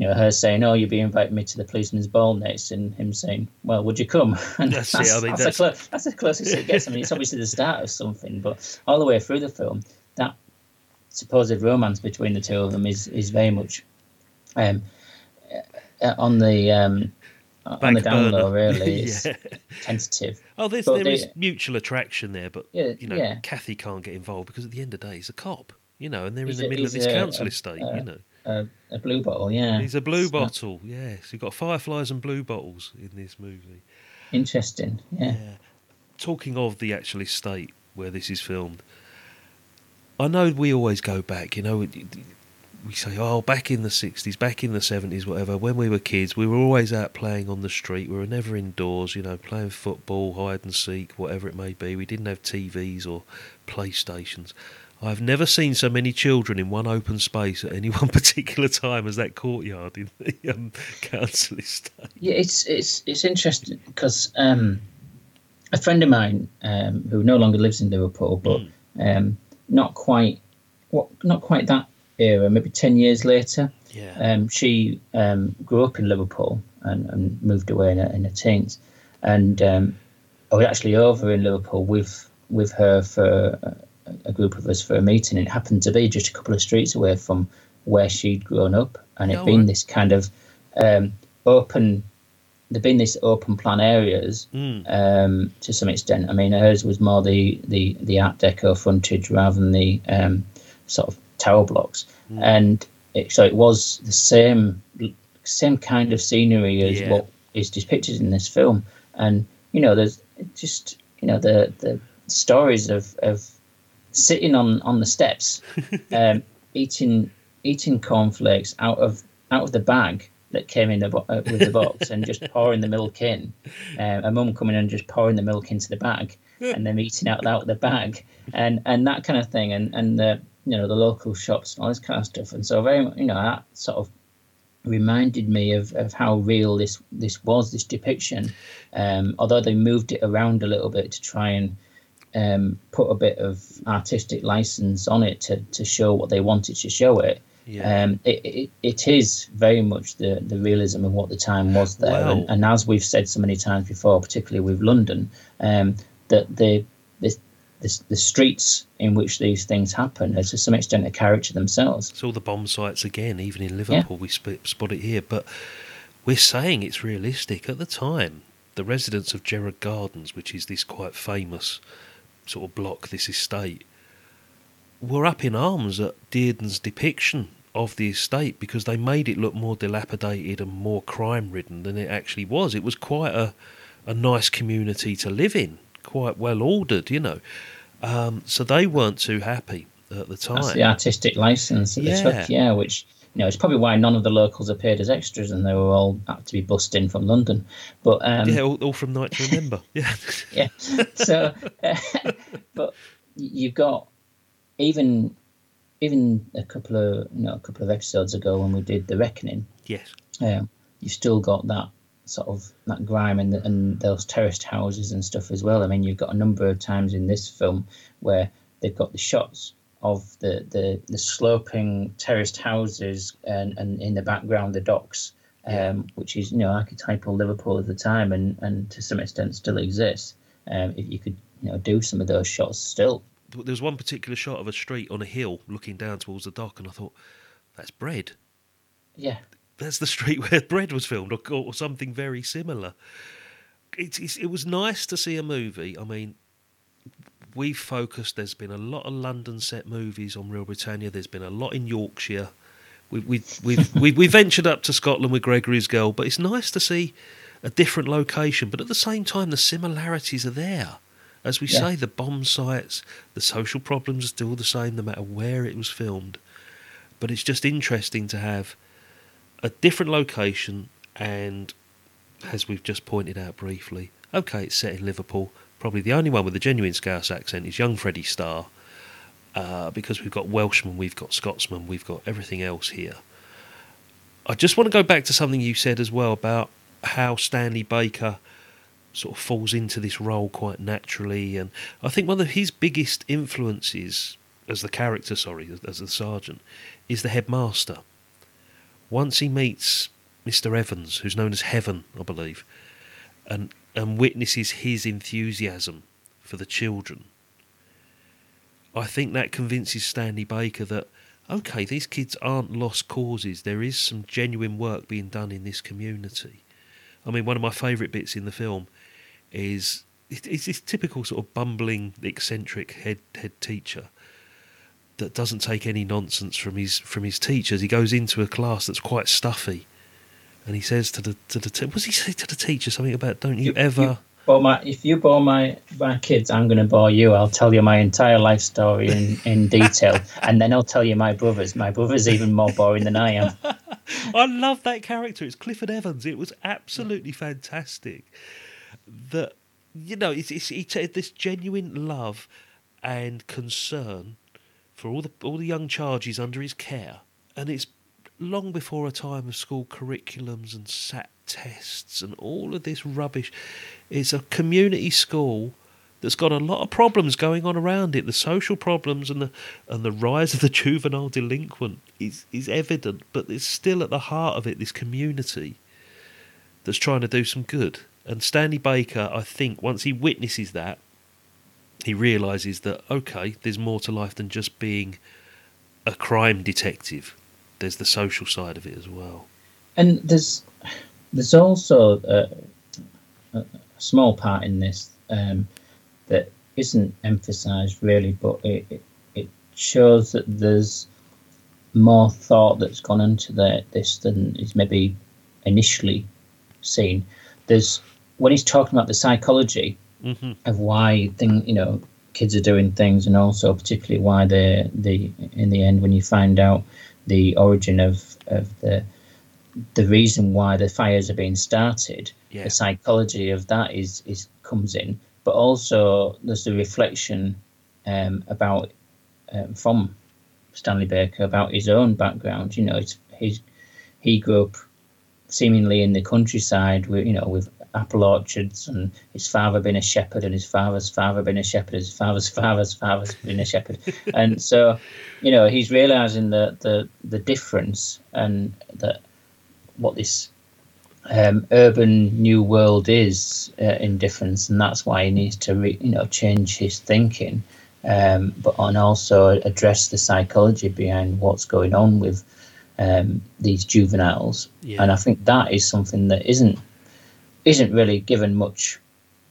you know, her saying, "Oh, you'll be inviting me to the policeman's ball next," and him saying, "Well, would you come?" And That's that's, it, I mean, that's, that's- The clo- that's the closest it gets. I mean, it's obviously the start of something, but all the way through the film, that supposed romance between the two of them is is very much um, uh, on the um, on the down low. Really, it's Yeah. tentative. Oh, there's, there they- is mutual attraction there, but Yeah, you know, yeah. Kathy can't get involved because at the end of the day, he's a cop, you know, and they're in the a- middle of this a- council a- estate, you know. A, a blue bottle, yeah. He's a blue It's not- bottle, yes. You've got fireflies and blue bottles in this movie. Interesting, yeah. Talking of the actual estate where this is filmed, I know we always go back, you know, we say, oh, back in the 60s, back in the 70s, whatever, when we were kids, we were always out playing on the street. We were never indoors, you know, playing football, hide and seek, whatever it may be. We didn't have TVs or PlayStations. I've never seen so many children in one open space at any one particular time as that courtyard in the um, council estate. Yeah, it's it's it's interesting because um, a friend of mine um, who no longer lives in Liverpool, but um, not quite what not quite that era, maybe ten years later. Yeah. Um, she um, grew up in Liverpool and, and moved away in her, in her teens, and um, I was actually over in Liverpool with with her for a, group of us for a meeting. It happened to be just a couple of streets away from where she'd grown up, and it'd been this kind of um, open. There'd been these open plan areas Mm. um, to some extent. I mean, hers was more the the, the Art Deco frontage rather than the um, sort of tower blocks, Mm. and it, so it was the same same kind of scenery as Yeah. what is depicted in this film. And you know, there's just you know the the stories of of sitting on on the steps, um, eating eating cornflakes out of out of the bag that came in the bo- uh, with the box and just pouring the milk in. Um, a mum coming and just pouring the milk into the bag and then eating out out of the bag and and that kind of thing and and the you know the local shops and all this kind of stuff. And so very you know that sort of reminded me of, of how real this this was this depiction um, although they moved it around a little bit to try and um, put a bit of artistic license on it to, to show what they wanted to show it Yeah. um, it, it, it is very much the, the realism of what the time was there Wow. and, and as we've said so many times before particularly with London um, that the, the the the streets in which these things happen are to some extent a character themselves It's all the bomb sites again, even in Liverpool. We sp- spot it here, but we're saying it's realistic. At the time, the residents of Gerard Gardens, which is this quite famous sort of block, this estate, were up in arms at Dearden's depiction of the estate because they made it look more dilapidated and more crime ridden than it actually was. It was quite a, a nice community to live in, quite well ordered, you know. Um, so they weren't too happy at the time. That's the artistic license that they Yeah. took, yeah, which you know it's probably why none of the locals appeared as extras and they were all had to be bussed in from London. But um, yeah, all, all from Night to Remember. yeah. yeah. So, uh, but you've got even even a couple of you know a couple of episodes ago when we did the Reckoning, Yes. um, you've still got that sort of that grime and, and those terraced houses and stuff as well. I mean, you've got a number of times in this film where they've got the shots of the, the, the sloping terraced houses and, and in the background the docks, um, which is you know archetypal Liverpool at the time and, and to some extent still exists. Um, if you could you know do some of those shots still. There was one particular shot of a street on a hill looking down towards the dock, and I thought, that's bread. Yeah, That's the street where bread was filmed, or, or something very similar. It's, it's, it was nice to see a movie. I mean, we've focused. There's been a lot of London set movies on Real Britannia. There's been a lot in Yorkshire. We, we, we've we, we ventured up to Scotland with Gregory's Girl, but it's nice to see a different location. But at the same time, the similarities are there. As we Yeah. say, the bomb sites, the social problems are still the same no matter where it was filmed. But it's just interesting to have a different location and, as we've just pointed out briefly, okay, it's set in Liverpool. Probably the only one with a genuine Scouse accent is young Freddie Starr, uh, because we've got Welshman, we've got Scotsman, we've got everything else here. I just want to go back to something you said as well about how Stanley Baker sort of falls into this role quite naturally, and I think one of his biggest influences as the character, sorry, as, as the sergeant, is the headmaster. once he meets Mr. Evans, who's known as Heaven, I believe, and and witnesses his enthusiasm for the children, I think that convinces Stanley Baker that okay, these kids aren't lost causes. There is some genuine work being done in this community. I mean, one of my favourite bits in the film is it's this typical sort of bumbling, eccentric head head teacher that doesn't take any nonsense from his from his teachers. He goes into a class that's quite stuffy, and he says to the to the te- what's he say to the teacher something about don't you, ever Bore my, if you bore my, my kids, I'm going to bore you. I'll tell you my entire life story in, in detail, and then I'll tell you my brother's. My brother's even more boring than I am. I love that character. It's Clifford Evans. It was absolutely fantastic. That you know, it's it's, it's this genuine love and concern for all the all the young charges under his care, and it's long before a time of school curriculums and sat tests and all of this rubbish. It's a community school that's got a lot of problems going on around it. The social problems and the and the rise of the juvenile delinquent is is evident, but it's still at the heart of it this community that's trying to do some good. And Stanley Baker, I think, once he witnesses that, he realizes that okay, there's more to life than just being a crime detective. There's the social side of it as well. And there's there's also a, a small part in this um, that isn't emphasised really, but it, it, it shows that there's more thought that's gone into the, this than is maybe initially seen. There's when he's talking about the psychology Mhm. of why thing you know kids are doing things, and also particularly why they the in the end when you find out the origin of of the the reason why the fires are being started, Yeah. the psychology of that is is comes in, but also there's the reflection um, about um, from Stanley Baker about his own background. You know, it's his he grew up seemingly in the countryside with you know with apple orchards and his father being a shepherd and his father's father being a shepherd his father's father's father's been a shepherd and so you know he's realizing the the the difference and that what this um, urban new world is uh, in difference and that's why he needs to re, you know change his thinking um, but and also address the psychology behind what's going on with um, these juveniles Yeah. and I think that is something that isn't isn't really given much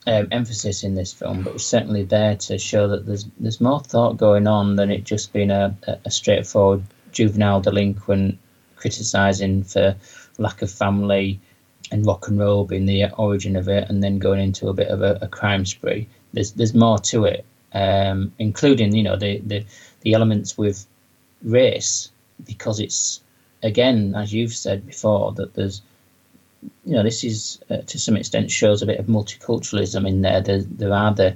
um, emphasis in this film, but it's certainly there to show that there's there's more thought going on than it just being a, a straightforward juvenile delinquent criticising for lack of family and rock and roll being the origin of it, and then going into a bit of a, a crime spree. There's there's more to it, um, including you know the, the the elements with race because it's again as you've said before that there's you know this is uh, to some extent shows a bit of multiculturalism in there. There, there are the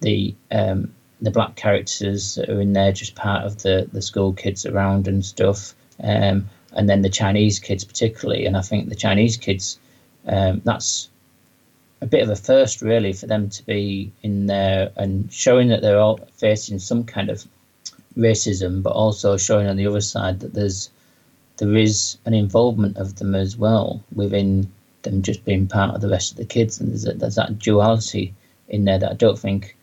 the um, the black characters that are in there, just part of the the school kids around and stuff, um, and then the Chinese kids particularly. And I think the Chinese kids, um, that's a bit of a first really for them to be in there and showing that they're all facing some kind of racism, but also showing on the other side that there's there is an involvement of them as well within them just being part of the rest of the kids, and there's, a, there's that duality in there that I don't think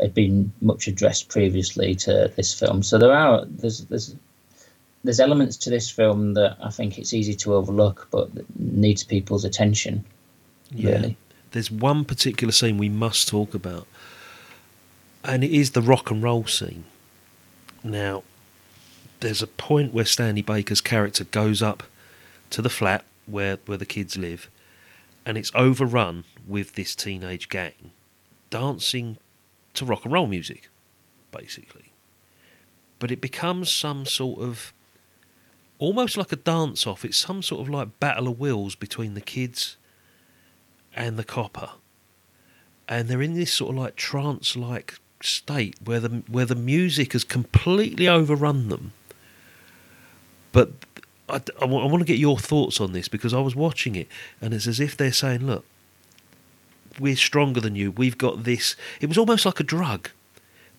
had been much addressed previously to this film. So there are there's there's there's elements to this film that I think it's easy to overlook, but needs people's attention. Really, There's one particular scene we must talk about, and it is the rock and roll scene. Now, there's a point where Stanley Baker's character goes up to the flat where, where the kids live, and it's overrun with this teenage gang dancing to rock and roll music, basically. But it becomes some sort of almost like a dance off. It's some sort of like battle of wills between the kids and the copper, and they're in this sort of like trance-like state where the where the music has completely overrun them. But I, I, want to get your thoughts on this because I was watching it, and it's as if they're saying, "Look, we're stronger than you. We've got this." It was almost like a drug.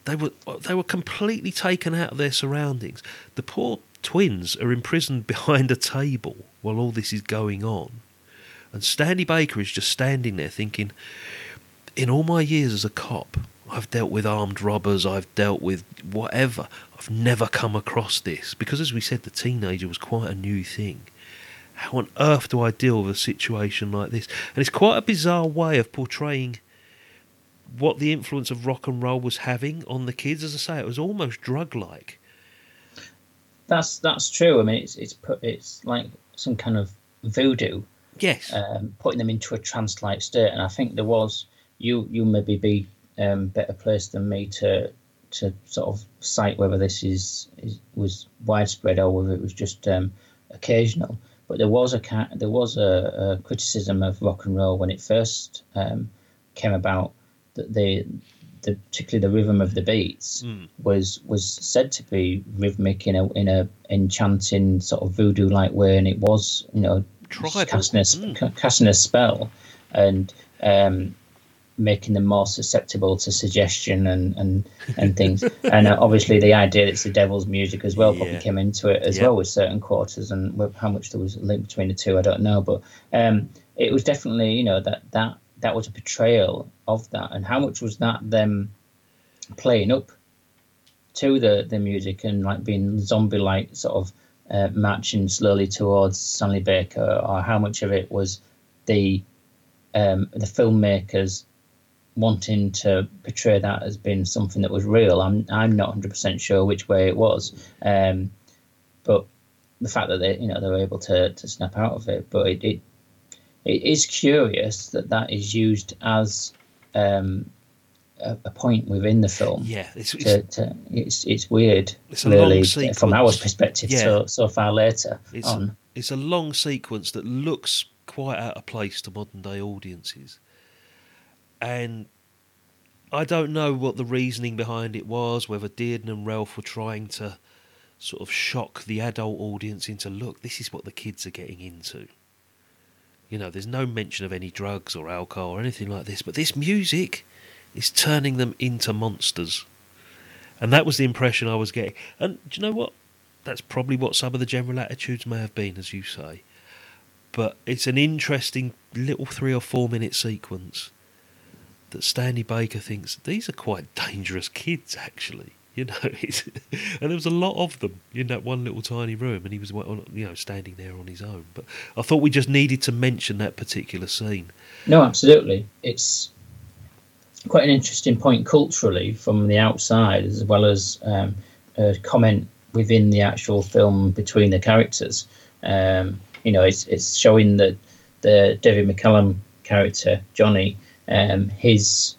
They were uh, they were completely taken out of their surroundings. The poor twins are imprisoned behind a table while all this is going on. And Stanley Baker is just standing there thinking, in all my years as a cop, I've dealt with armed robbers, I've dealt with whatever. I've never come across this. Because, as we said, the teenager was quite a new thing. How on earth do I deal with a situation like this? And it's quite a bizarre way of portraying what the influence of rock and roll was having on the kids. As I say, it was almost drug like. That's that's true. I mean, it's it's put it's like some kind of voodoo. Yes. Um, putting them into a trance-like state, and I think there was you you maybe be um, better placed than me to to sort of cite whether this is, is was widespread or whether it was just um, occasional. But there was a there was a, a, criticism of rock and roll when it first um, came about that the the particularly the rhythm of the beats mm. was was said to be rhythmic in a in a enchanting sort of voodoo like way, and it was you know casting a, mm. casting a spell and um, making them more susceptible to suggestion and and, and things. and uh, obviously, the idea that it's the devil's music as well probably Yeah. came into it as Yep. well with certain quarters and how much there was a link between the two, I don't know. But um, it was definitely you know that that that was a portrayal of that, and how much was that them playing up to the the music and like being zombie like sort of uh, marching slowly towards Stanley Baker, or how much of it was the um, the filmmakers wanting to portray that as being something that was real. I'm I'm not 100 percent sure which way it was, um, but the fact that they you know they were able to to snap out of it, but it it, it is curious that that is used as um, a, a point within the film. Yeah, it's, it's, To, to, it's it's weird, It's a long really, sequence. from our perspective. Yeah. So so far later It's on. it's a long sequence that looks quite out of place to modern day audiences, and I don't know what the reasoning behind it was. Whether Dearden and Relph were trying to sort of shock the adult audience into look, this is what the kids are getting into. You know, there's no mention of any drugs or alcohol or anything like this, but this music is turning them into monsters. And that was the impression I was getting. And do you know what? That's probably what some of the general attitudes may have been, as you say. But it's an interesting little three or four minute sequence that Stanley Baker thinks these are quite dangerous kids, actually. You know, and there was a lot of them in that one little tiny room, and he was, you know, standing there on his own. But I thought we just needed to mention that particular scene. No, absolutely. It's quite an interesting point culturally from the outside, as well as um, a comment within the actual film between the characters. Um, you know, it's it's showing that the David McCallum character Johnny, um, his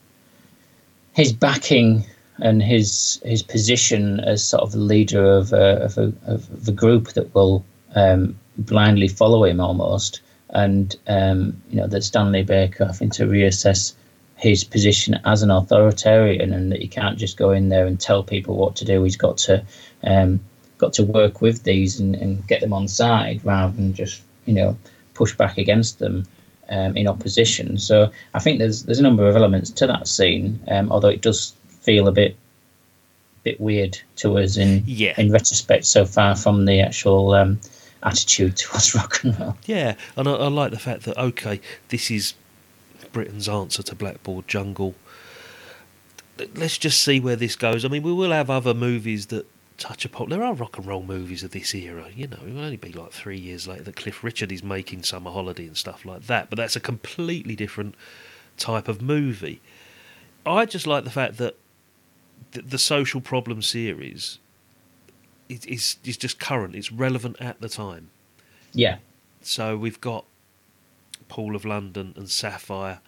his backing and his his position as sort of the leader of a, of a, of a group that will um, blindly follow him almost, and um, you know that Stanley Baker having to reassess his position as an authoritarian, and that he can't just go in there and tell people what to do. He's got to um, got to work with these and, and get them on side rather than just you know push back against them um, in opposition. So I think there's there's a number of elements to that scene, um, although it does feel a bit bit weird to us in Yeah. in retrospect so far from the actual um, attitude towards rock and roll. Yeah, and I, I like the fact that okay, this is Britain's answer to Blackboard Jungle. Let's just see where this goes. I mean, we will have other movies that touch upon. There are rock and roll movies of this era. You know, it will only be like three years later that Cliff Richard is making Summer Holiday and stuff like that. But that's a completely different type of movie. I just like the fact that the, the social problem series is, is is just current. It's relevant at the time. Yeah, So we've got Pool of London and Sapphire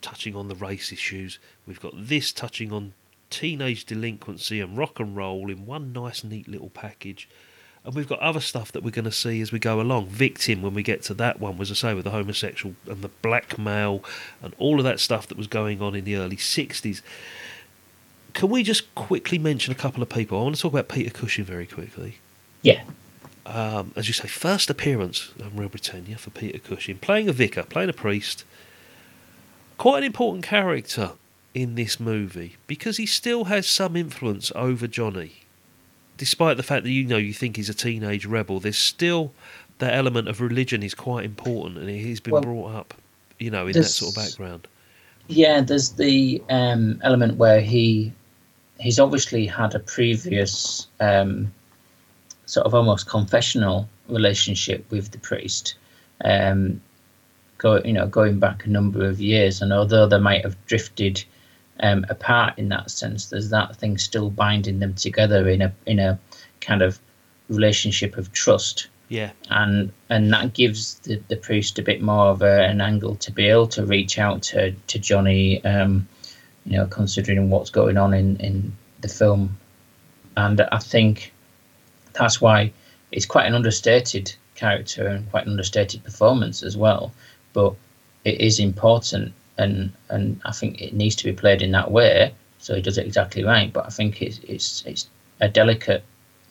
touching on the race issues. We've got this touching on teenage delinquency and rock and roll in one nice, neat little package. And we've got other stuff that we're going to see as we go along. Victim, when we get to that one, was I say, with the homosexual and the blackmail and all of that stuff that was going on in the early 60s. Can we just quickly mention a couple of people? I want to talk about Peter Cushing very quickly yeah, um, as you say, first appearance on Real Britannia for Peter Cushing, playing a vicar, playing a priest. Quite an important character in this movie because he still has some influence over Johnny. despite the fact that you know you think he's a teenage rebel, there's still that element of religion is quite important, and he's been Well, brought up, you know, in that sort of background. Yeah, there's the um, element where he he's obviously had a previous um, sort of almost confessional relationship with the priest, um, go you know going back a number of years, and although they might have drifted um, apart in that sense, there's that thing still binding them together in a in a kind of relationship of trust. Yeah, and and that gives the, the priest a bit more of a, an angle to be able to reach out to to Johnny, um, you know, considering what's going on in in the film, and I think that's why it's quite an understated character and quite an understated performance as well, but it is important and and I think it needs to be played in that way, so he does it exactly right. But I think it's it's it's a delicate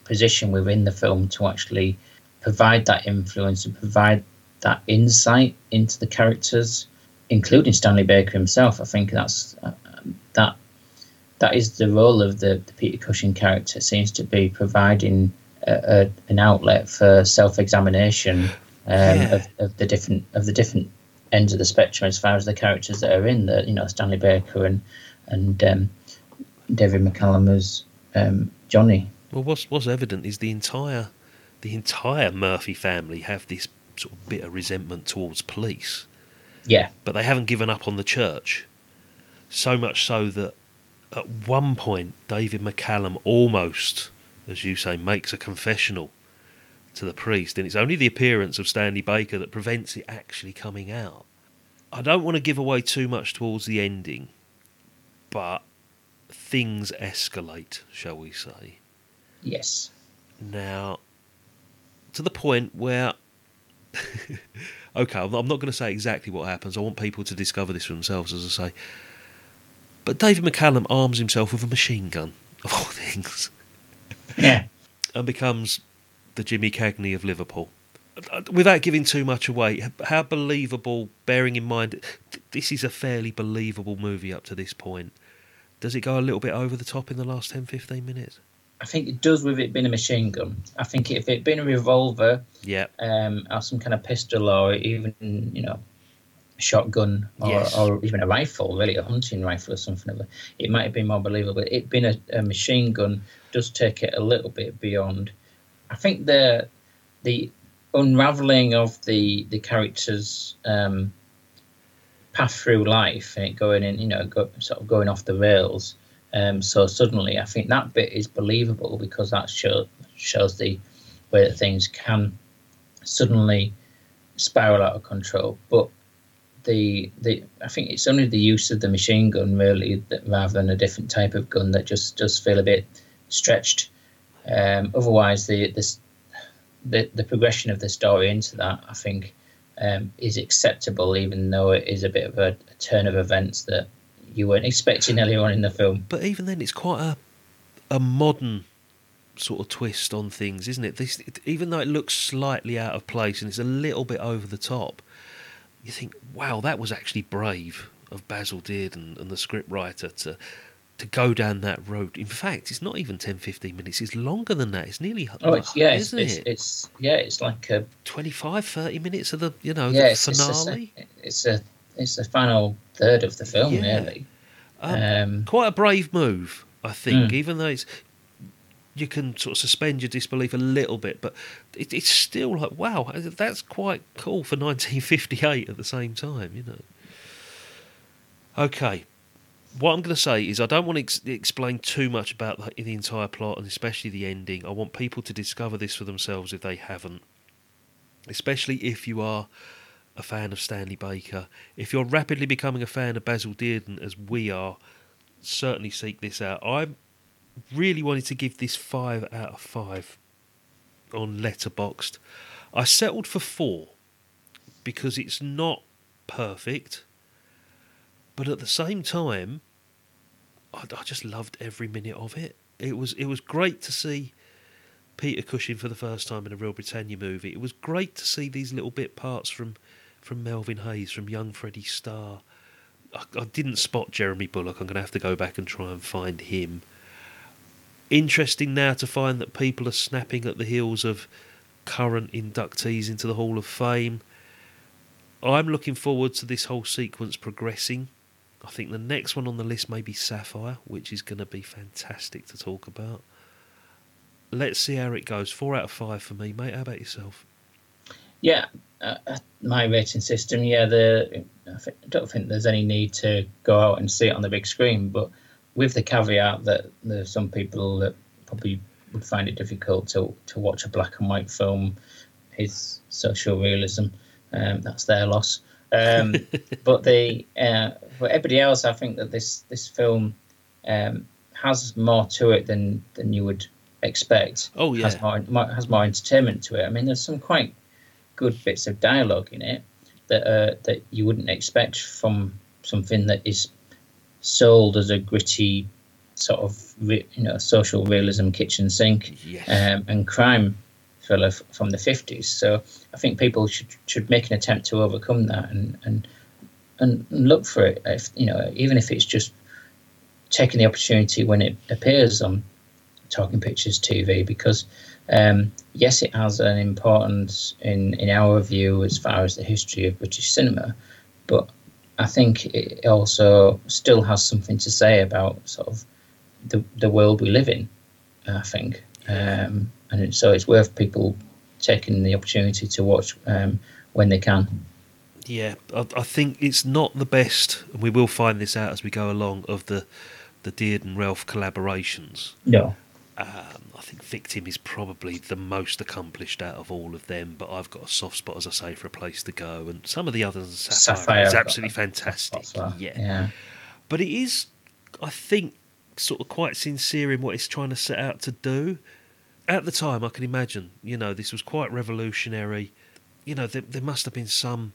position within the film to actually provide that influence and provide that insight into the characters, including Stanley Baker himself. I think that's uh, that that is the role of the, the Peter Cushing character. Seems to be providing a, a, an outlet for self-examination um, Yeah. of, of the different of the different ends of the spectrum as far as the characters that are in the you know Stanley Baker and and um, David McCallum as um, Johnny. Well, what's what's evident is the entire the entire Murphy family have this sort of bitter resentment towards police, Yeah, but they haven't given up on the church. So much so that at one point David McCallum almost, as you say, makes a confessional to the priest, and it's only the appearance of Stanley Baker that prevents it actually coming out. I don't want to give away too much towards the ending, but things escalate, shall we say. yes. Now, to the point where. okay, I'm I'm not going to say exactly what happens. I want people to discover this for themselves, as I say. But David McCallum arms himself with a machine gun, of all things, Yeah. and becomes the Jimmy Cagney of Liverpool. Uh, Without giving too much away, how believable, bearing in mind th- this is a fairly believable movie up to this point, does it go a little bit over the top in the last 10 15 minutes? I think it does with it being a machine gun. I think if it'd been a revolver Yeah. um, or some kind of pistol or even you know a shotgun or, Yes. or even a rifle, really a hunting rifle or something, it, it might have been more believable. It being a, a machine gun does take it a little bit beyond. I think the the unraveling of the the characters um, path through life and it going in, you know, go, sort of going off the rails. Um, so suddenly, I think that bit is believable because that show, shows the way that things can suddenly spiral out of control. But the the I think it's only the use of the machine gun really that rather than a different type of gun that just does feel a bit stretched. Um, otherwise, the this the the progression of the story into that I think um, is acceptable, even though it is a bit of a, a turn of events that you weren't expecting earlier on in the film. But even then, it's quite a a modern sort of twist on things, isn't it? This, even though it looks slightly out of place and it's a little bit over the top, you think, wow, that was actually brave of Basil Dearden, and the scriptwriter to to go down that road. In fact, it's not even 10, 15 minutes. It's longer than that. It's nearly, Oh, it's yeah, it's, isn't it's, it? it's yeah, it's like a 25, 30 minutes of the, you know, yeah, the it's, it's, a, finale. it's a it's the final third of the film, Yeah. really. Um, Um, quite a brave move, I think. Mm. Even though it's you can sort of suspend your disbelief a little bit, but it, it's still like wow, that's quite cool for 1958 at the same time, you know. Okay, what I'm going to say is I don't want to ex- explain too much about the, the entire plot and especially the ending. I want people to discover this for themselves if they haven't, especially if you are a fan of Stanley Baker. If you're rapidly becoming a fan of Basil Dearden, as we are, certainly seek this out. I really wanted to give this five out of five on Letterboxd. I settled for four because it's not perfect, but at the same time, I, I just loved every minute of it. It was it was great to see Peter Cushing for the first time in a Real Britannia movie. It was great to see these little bit parts from from Melvin Hayes, from young Freddie Starr. I, I didn't spot Jeremy Bulloch. I'm going to have to go back and try and find him. Interesting now to find that people are snapping at the heels of current inductees into the Hall of Fame. I'm looking forward to this whole sequence progressing. I think the next one on the list may be Sapphire, which is going to be fantastic to talk about. Let's see how it goes. Four out of five for me, mate. How about yourself? Yeah, uh, uh my rating system. Yeah, the I don't think there's any need to go out and see it on the big screen, but with the caveat that there's some people that probably would find it difficult to to watch a black and white film, His social realism. Um, that's their loss. Um, but the uh, for everybody else, I think that this this film um, has more to it than than you would expect. Oh yeah, has more, more, has more entertainment to it. I mean, there's some quite good bits of dialogue in it that uh, that you wouldn't expect from something that is sold as a gritty sort of you know social realism kitchen sink yes. um, and crime thriller from the 50s. So I think people should should make an attempt to overcome that and and and look for it. If you know, even if it's just taking the opportunity when it appears on Talking Pictures TV, because um, yes, it has an importance in in our view as far as the history of British cinema, but I think it also still has something to say about sort of the the world we live in. I think, um, and so it's worth people taking the opportunity to watch um, when they can. Yeah, I, I, think it's not the best, and we will find this out as we go along of the the Dearden and Relph collaborations. No. Um, I think Victim is probably the most accomplished out of all of them, but I've got a soft spot, as I say, for a place to go. And some of the others, Sapphire, Sapphire is absolutely fantastic. Yeah. yeah. But it is, I think, sort of quite sincere in what it's trying to set out to do. At the time, I can imagine, you know, this was quite revolutionary. You know, there, there must have been some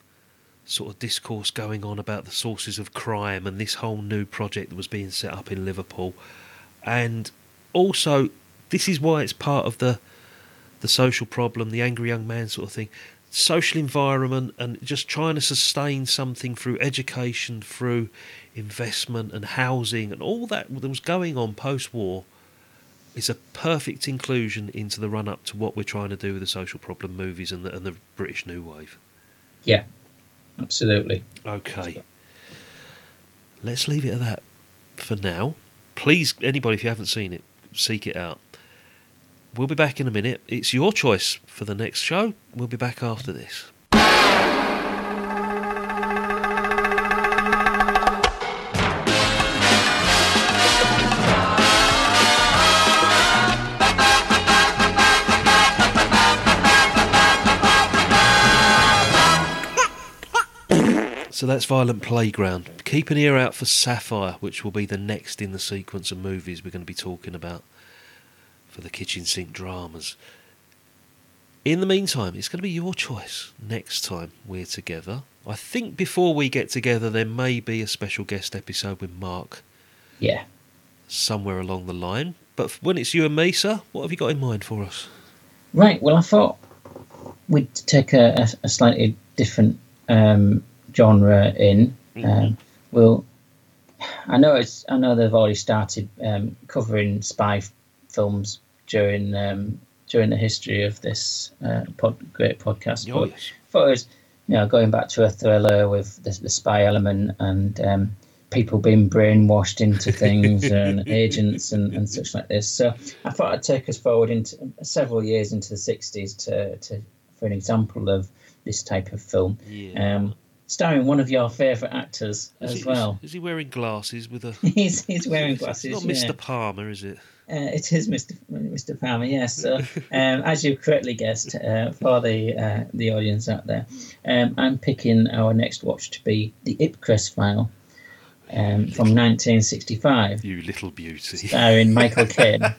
sort of discourse going on about the sources of crime and this whole new project that was being set up in Liverpool. And also, this is why it's part of the the social problem, the angry young man sort of thing. Social environment and just trying to sustain something through education, through investment and housing and all that that was going on post war is a perfect inclusion into the run up to what we're trying to do with the social problem movies and the, and the British New Wave. Yeah, absolutely. Okay. Let's leave it at that for now. Please, anybody, if you haven't seen it, seek it out. We'll be back in a minute. It's your choice for the next show. We'll be back after this. So that's Violent Playground. Keep an ear out for Sapphire, which will be the next in the sequence of movies we're going to be talking about for the kitchen sink dramas. In the meantime, it's going to be your choice next time we're together. I think before we get together, there may be a special guest episode with Mark. Yeah. Somewhere along the line. But when it's you and me, sir, what have you got in mind for us? Right. Well, I thought we'd take a, a, slightly different um, genre in. Mm-hmm. Um, well, I know it's. I know they've already started um, covering spy f- films during um, during the history of this uh, pod, great podcast. Oh, but yes. thought it was, you know, going back to a thriller with the, the spy element and um, people being brainwashed into things and agents and, and such like this. So I thought I'd take us forward into several years into the '60s to, to for an example of this type of film. Yeah. Um, starring one of your favourite actors is as he, well. Is, is, he wearing glasses with a? he's he's wearing glasses. It's not Mr. Yeah. Palmer, is it? Uh, it is Mr. Mr. Palmer. Yes. So, um, as you correctly guessed, uh, for the uh, the audience out there, um, I'm picking our next watch to be the Ipcress File. Um, from 1965. You little beauty. Starring Michael Caine.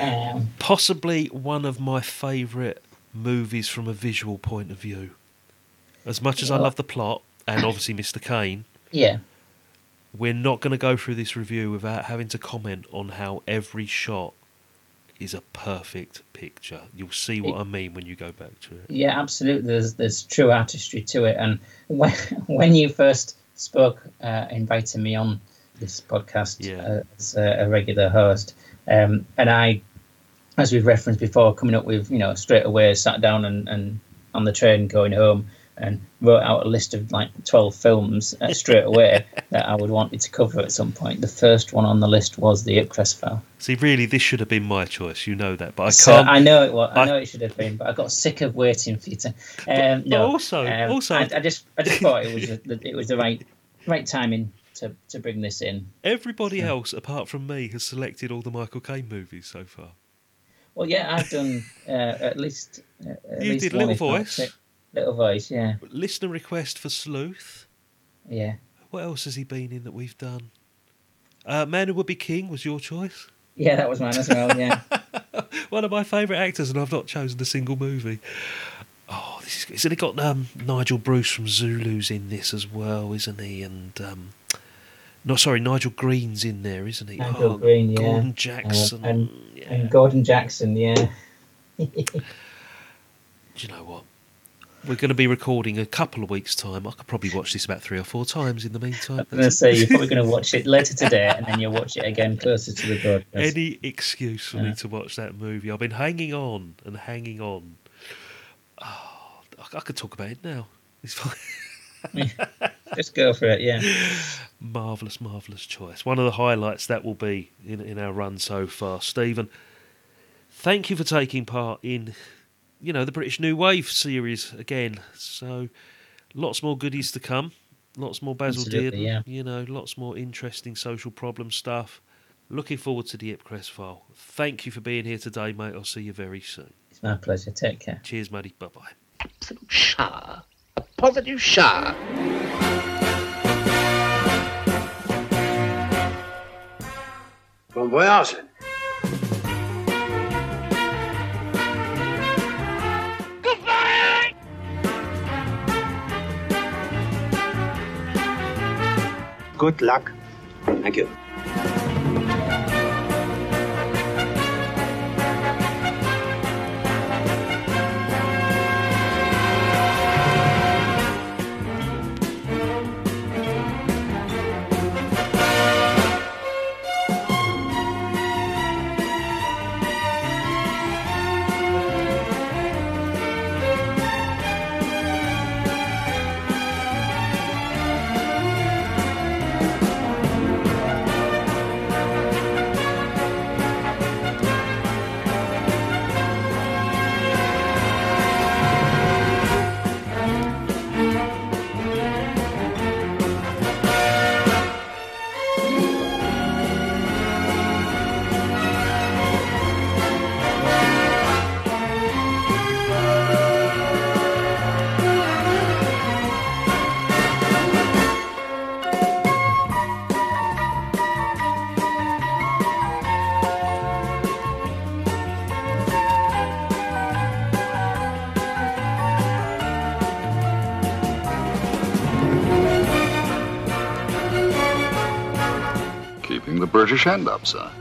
um, Possibly one of my favourite movies from a visual point of view. As much as I love the plot and obviously Mr. Caine, yeah. we're not going to go through this review without having to comment on how every shot is a perfect picture. You'll see what I mean when you go back to it. Yeah, absolutely. There's there's true artistry to it, and when when you first spoke, uh, inviting me on this podcast Yeah. uh, as a, a regular host, Um, and I, as we've referenced before, coming up with you know straight away sat down and, and on the train going home and wrote out a list of like 12 films uh, straight away that I would want to cover at some point. The first one on the list was the Ipcress file. See, really, this should have been my choice. You know that, but I So can't. I know it was. I, I- know it should have been, but I got sick of waiting for you to. Um, but no, also- um, also- I, I just, I just thought it was, the, it was the right, right timing to, to bring this in. Everybody else, apart from me, has selected all the Michael Caine movies so far. Well, yeah, I've done uh, at least. Uh, at You least did Little Voice. Little voice, yeah, Listener request for Sleuth. yeah. What else has he been in that we've done? Uh, Man Who Would Be King was your choice. Yeah, that was mine as well. Yeah, One of my favourite actors, and I've not chosen a single movie. Oh, this is good. Isn't it got um, Nigel Bruce from Zulu's in this as well, isn't he? And um, no, sorry, Nigel Green's in there, isn't he? Nigel oh, Green, yeah. Gordon Uh, Jackson. and, yeah. and Gordon Jackson, yeah. Do you know what? We're going to be recording a couple of weeks' time. I could probably watch this about three or four times in the meantime. I'm going to say you're probably going to watch it later today, and then you'll watch it again closer to the broadcast. Any excuse for me to watch that movie. I've been hanging on and hanging on. Oh, I- I could talk about it now. It's fine. Just go for it, yeah. marvelous, marvelous choice. One of the highlights that will be in in our run so far. Stephen, thank you for taking part in, you know, the British New Wave series again. So, lots more goodies to come. Lots more Basil Absolutely, Dearden. yeah. You know, lots more interesting social problem stuff. Looking forward to the Ipcress file. Thank you for being here today, mate. I'll see you very soon. It's my pleasure. Take care. Cheers, Maddie. Bye bye. Shah. A positive Shah. Bon voyage. Good luck. Thank you. Keeping the British